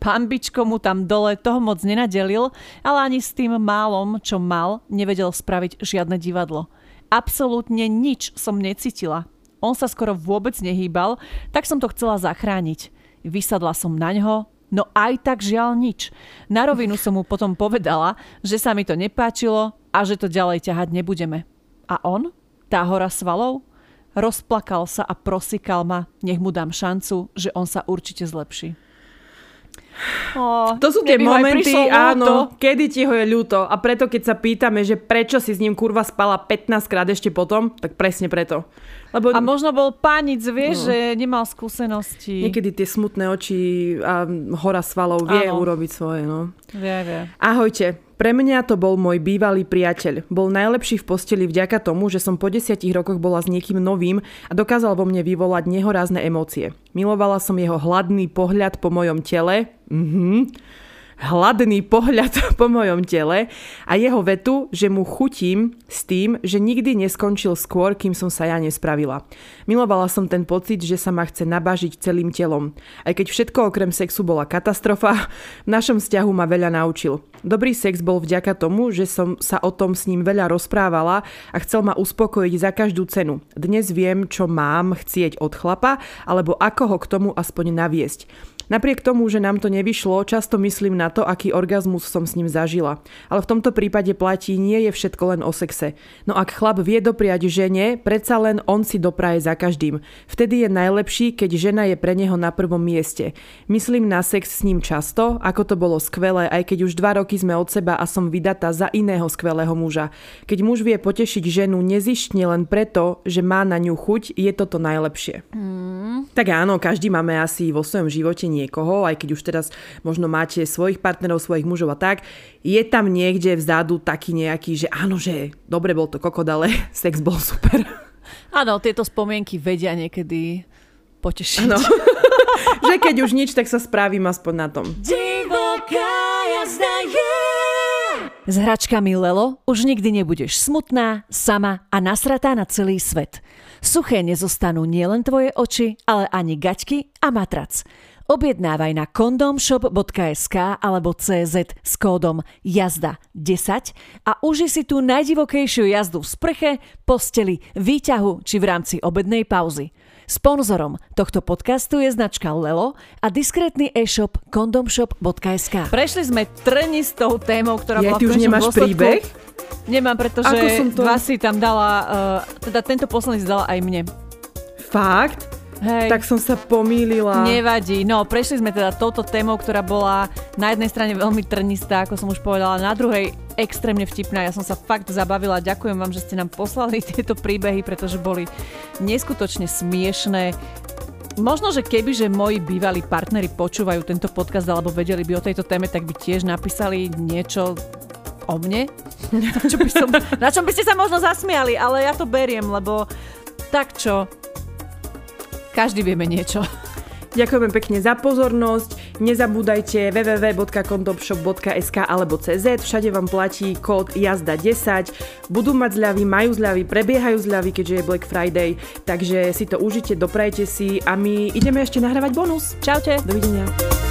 [SPEAKER 1] Pán Bičko mu tam dole toho moc nenadelil, ale ani s tým málom, čo mal, nevedel spraviť žiadne divadlo. Absolútne nič som necítila. On sa skoro vôbec nehýbal, tak som to chcela zachrániť. Vysadla som na ňo, no aj tak žiaľ nič. Na rovinu som mu potom povedala, že sa mi to nepáčilo a že to ďalej ťahať nebudeme. A on? Tá hora svalov? Rozplakal sa a prosíkal ma, nech mu dám šancu, že on sa určite zlepší. Ó,
[SPEAKER 2] To sú tie momenty,
[SPEAKER 1] prišlo ľúto.
[SPEAKER 2] áno, kedy ti ho je ľúto. A preto, keď sa pýtame, že prečo si s ním kurva spala 15 krát ešte potom, tak presne preto. Lebo
[SPEAKER 1] A možno bol pánic, vieš, že nemal skúsenosti.
[SPEAKER 2] niekedy tie smutné oči a hora svalov vie
[SPEAKER 1] Áno.
[SPEAKER 2] urobiť svoje, no.
[SPEAKER 1] Vie, vie.
[SPEAKER 2] Ahojte. Pre mňa to bol môj bývalý priateľ. Bol najlepší v posteli vďaka tomu, že som po desiatich rokoch bola s niekým novým a dokázal vo mne vyvolať nehorázne emócie. Milovala som jeho hladný pohľad po mojom tele. Mhm. Hladný pohľad *laughs* po mojom tele a jeho vetu, že mu chutím s tým, že nikdy neskončil skôr, kým som sa ja nespravila. Milovala som ten pocit, že sa ma chce nabažiť celým telom. Aj keď všetko okrem sexu bola katastrofa, *laughs* v našom vzťahu ma veľa naučil. Dobrý sex bol vďaka tomu, že som sa o tom s ním veľa rozprávala a chcel ma uspokojiť za každú cenu. Dnes viem, čo mám chcieť od chlapa, alebo ako ho k tomu aspoň naviesť. Napriek tomu, že nám to nevyšlo, často myslím na to, aký orgazmus som s ním zažila. Ale v tomto prípade platí, nie je všetko len o sexe. No ak chlap vie dopriať žene, predsa len on si dopraje za každým. Vtedy je najlepší, keď žena je pre neho na prvom mieste. Myslím na sex s ním často, ako to bolo skvelé, aj keď už dva roky sme od seba a som vydatá za iného skvelého muža. Keď muž vie potešiť ženu nezištne len preto, že má na ňu chuť, je toto najlepšie. Tak áno, každý máme asi vo svojom živote niekoho, aj keď už teraz možno máte svojich partnerov, svojich mužov a tak, je tam niekde vzadu taký nejaký, že áno, že dobre bol to kokot, ale *laughs* sex bol super.
[SPEAKER 1] Áno, tieto spomienky vedia niekedy potešiť.
[SPEAKER 2] Áno. *laughs* že keď už nič, tak sa spravím aspoň na tom.
[SPEAKER 1] Divoká jazda je. S hračkami Lelo už nikdy nebudeš smutná, sama a nasratá na celý svet. Suché nezostanú nielen tvoje oči, ale ani gaťky a matrac. Objednávaj na kondomshop.sk alebo CZ s kódom JAZDA10 a uži si tú najdivokejšiu jazdu v sprche, posteli, výťahu či v rámci obednej pauzy. Sponzorom tohto podcastu je značka Lelo a diskrétny e-shop kondomshop.sk. Prešli sme trnistou témou, ktorá
[SPEAKER 2] Ja,
[SPEAKER 1] bola
[SPEAKER 2] ty už nemáš
[SPEAKER 1] dôsledku-
[SPEAKER 2] príbeh?
[SPEAKER 1] Nemám, pretože
[SPEAKER 2] Ako som to-
[SPEAKER 1] dva si tam dala, uh, teda tento posledný si dala aj mne.
[SPEAKER 2] Fakt?
[SPEAKER 1] Hej.
[SPEAKER 2] Tak som sa pomýlila.
[SPEAKER 1] Nevadí. No, prešli sme teda touto témou, ktorá bola na jednej strane veľmi trnistá, ako som už povedala, na druhej extrémne vtipná. Ja som sa fakt zabavila. Ďakujem vám, že ste nám poslali *laughs* tieto príbehy, pretože boli neskutočne smiešné. Možno, že keby, že moji bývalí partneri počúvajú tento podcast alebo vedeli by o tejto téme, tak by tiež napísali niečo o mne. *laughs* Na, čo by som, na čom by ste sa možno zasmiali, ale ja to beriem, lebo tak čo, každý vieme niečo.
[SPEAKER 2] Ďakujeme pekne za pozornosť. Nezabúdajte www.kondomshop.sk alebo CZ. Všade vám platí kód jazda 10. Budú mať zľavy, majú zľavy, prebiehajú zľavy, keďže je Black Friday. Takže si to užite, doprajte si a my ideme ešte nahrávať bonus.
[SPEAKER 1] Čaute.
[SPEAKER 2] Dovidenia.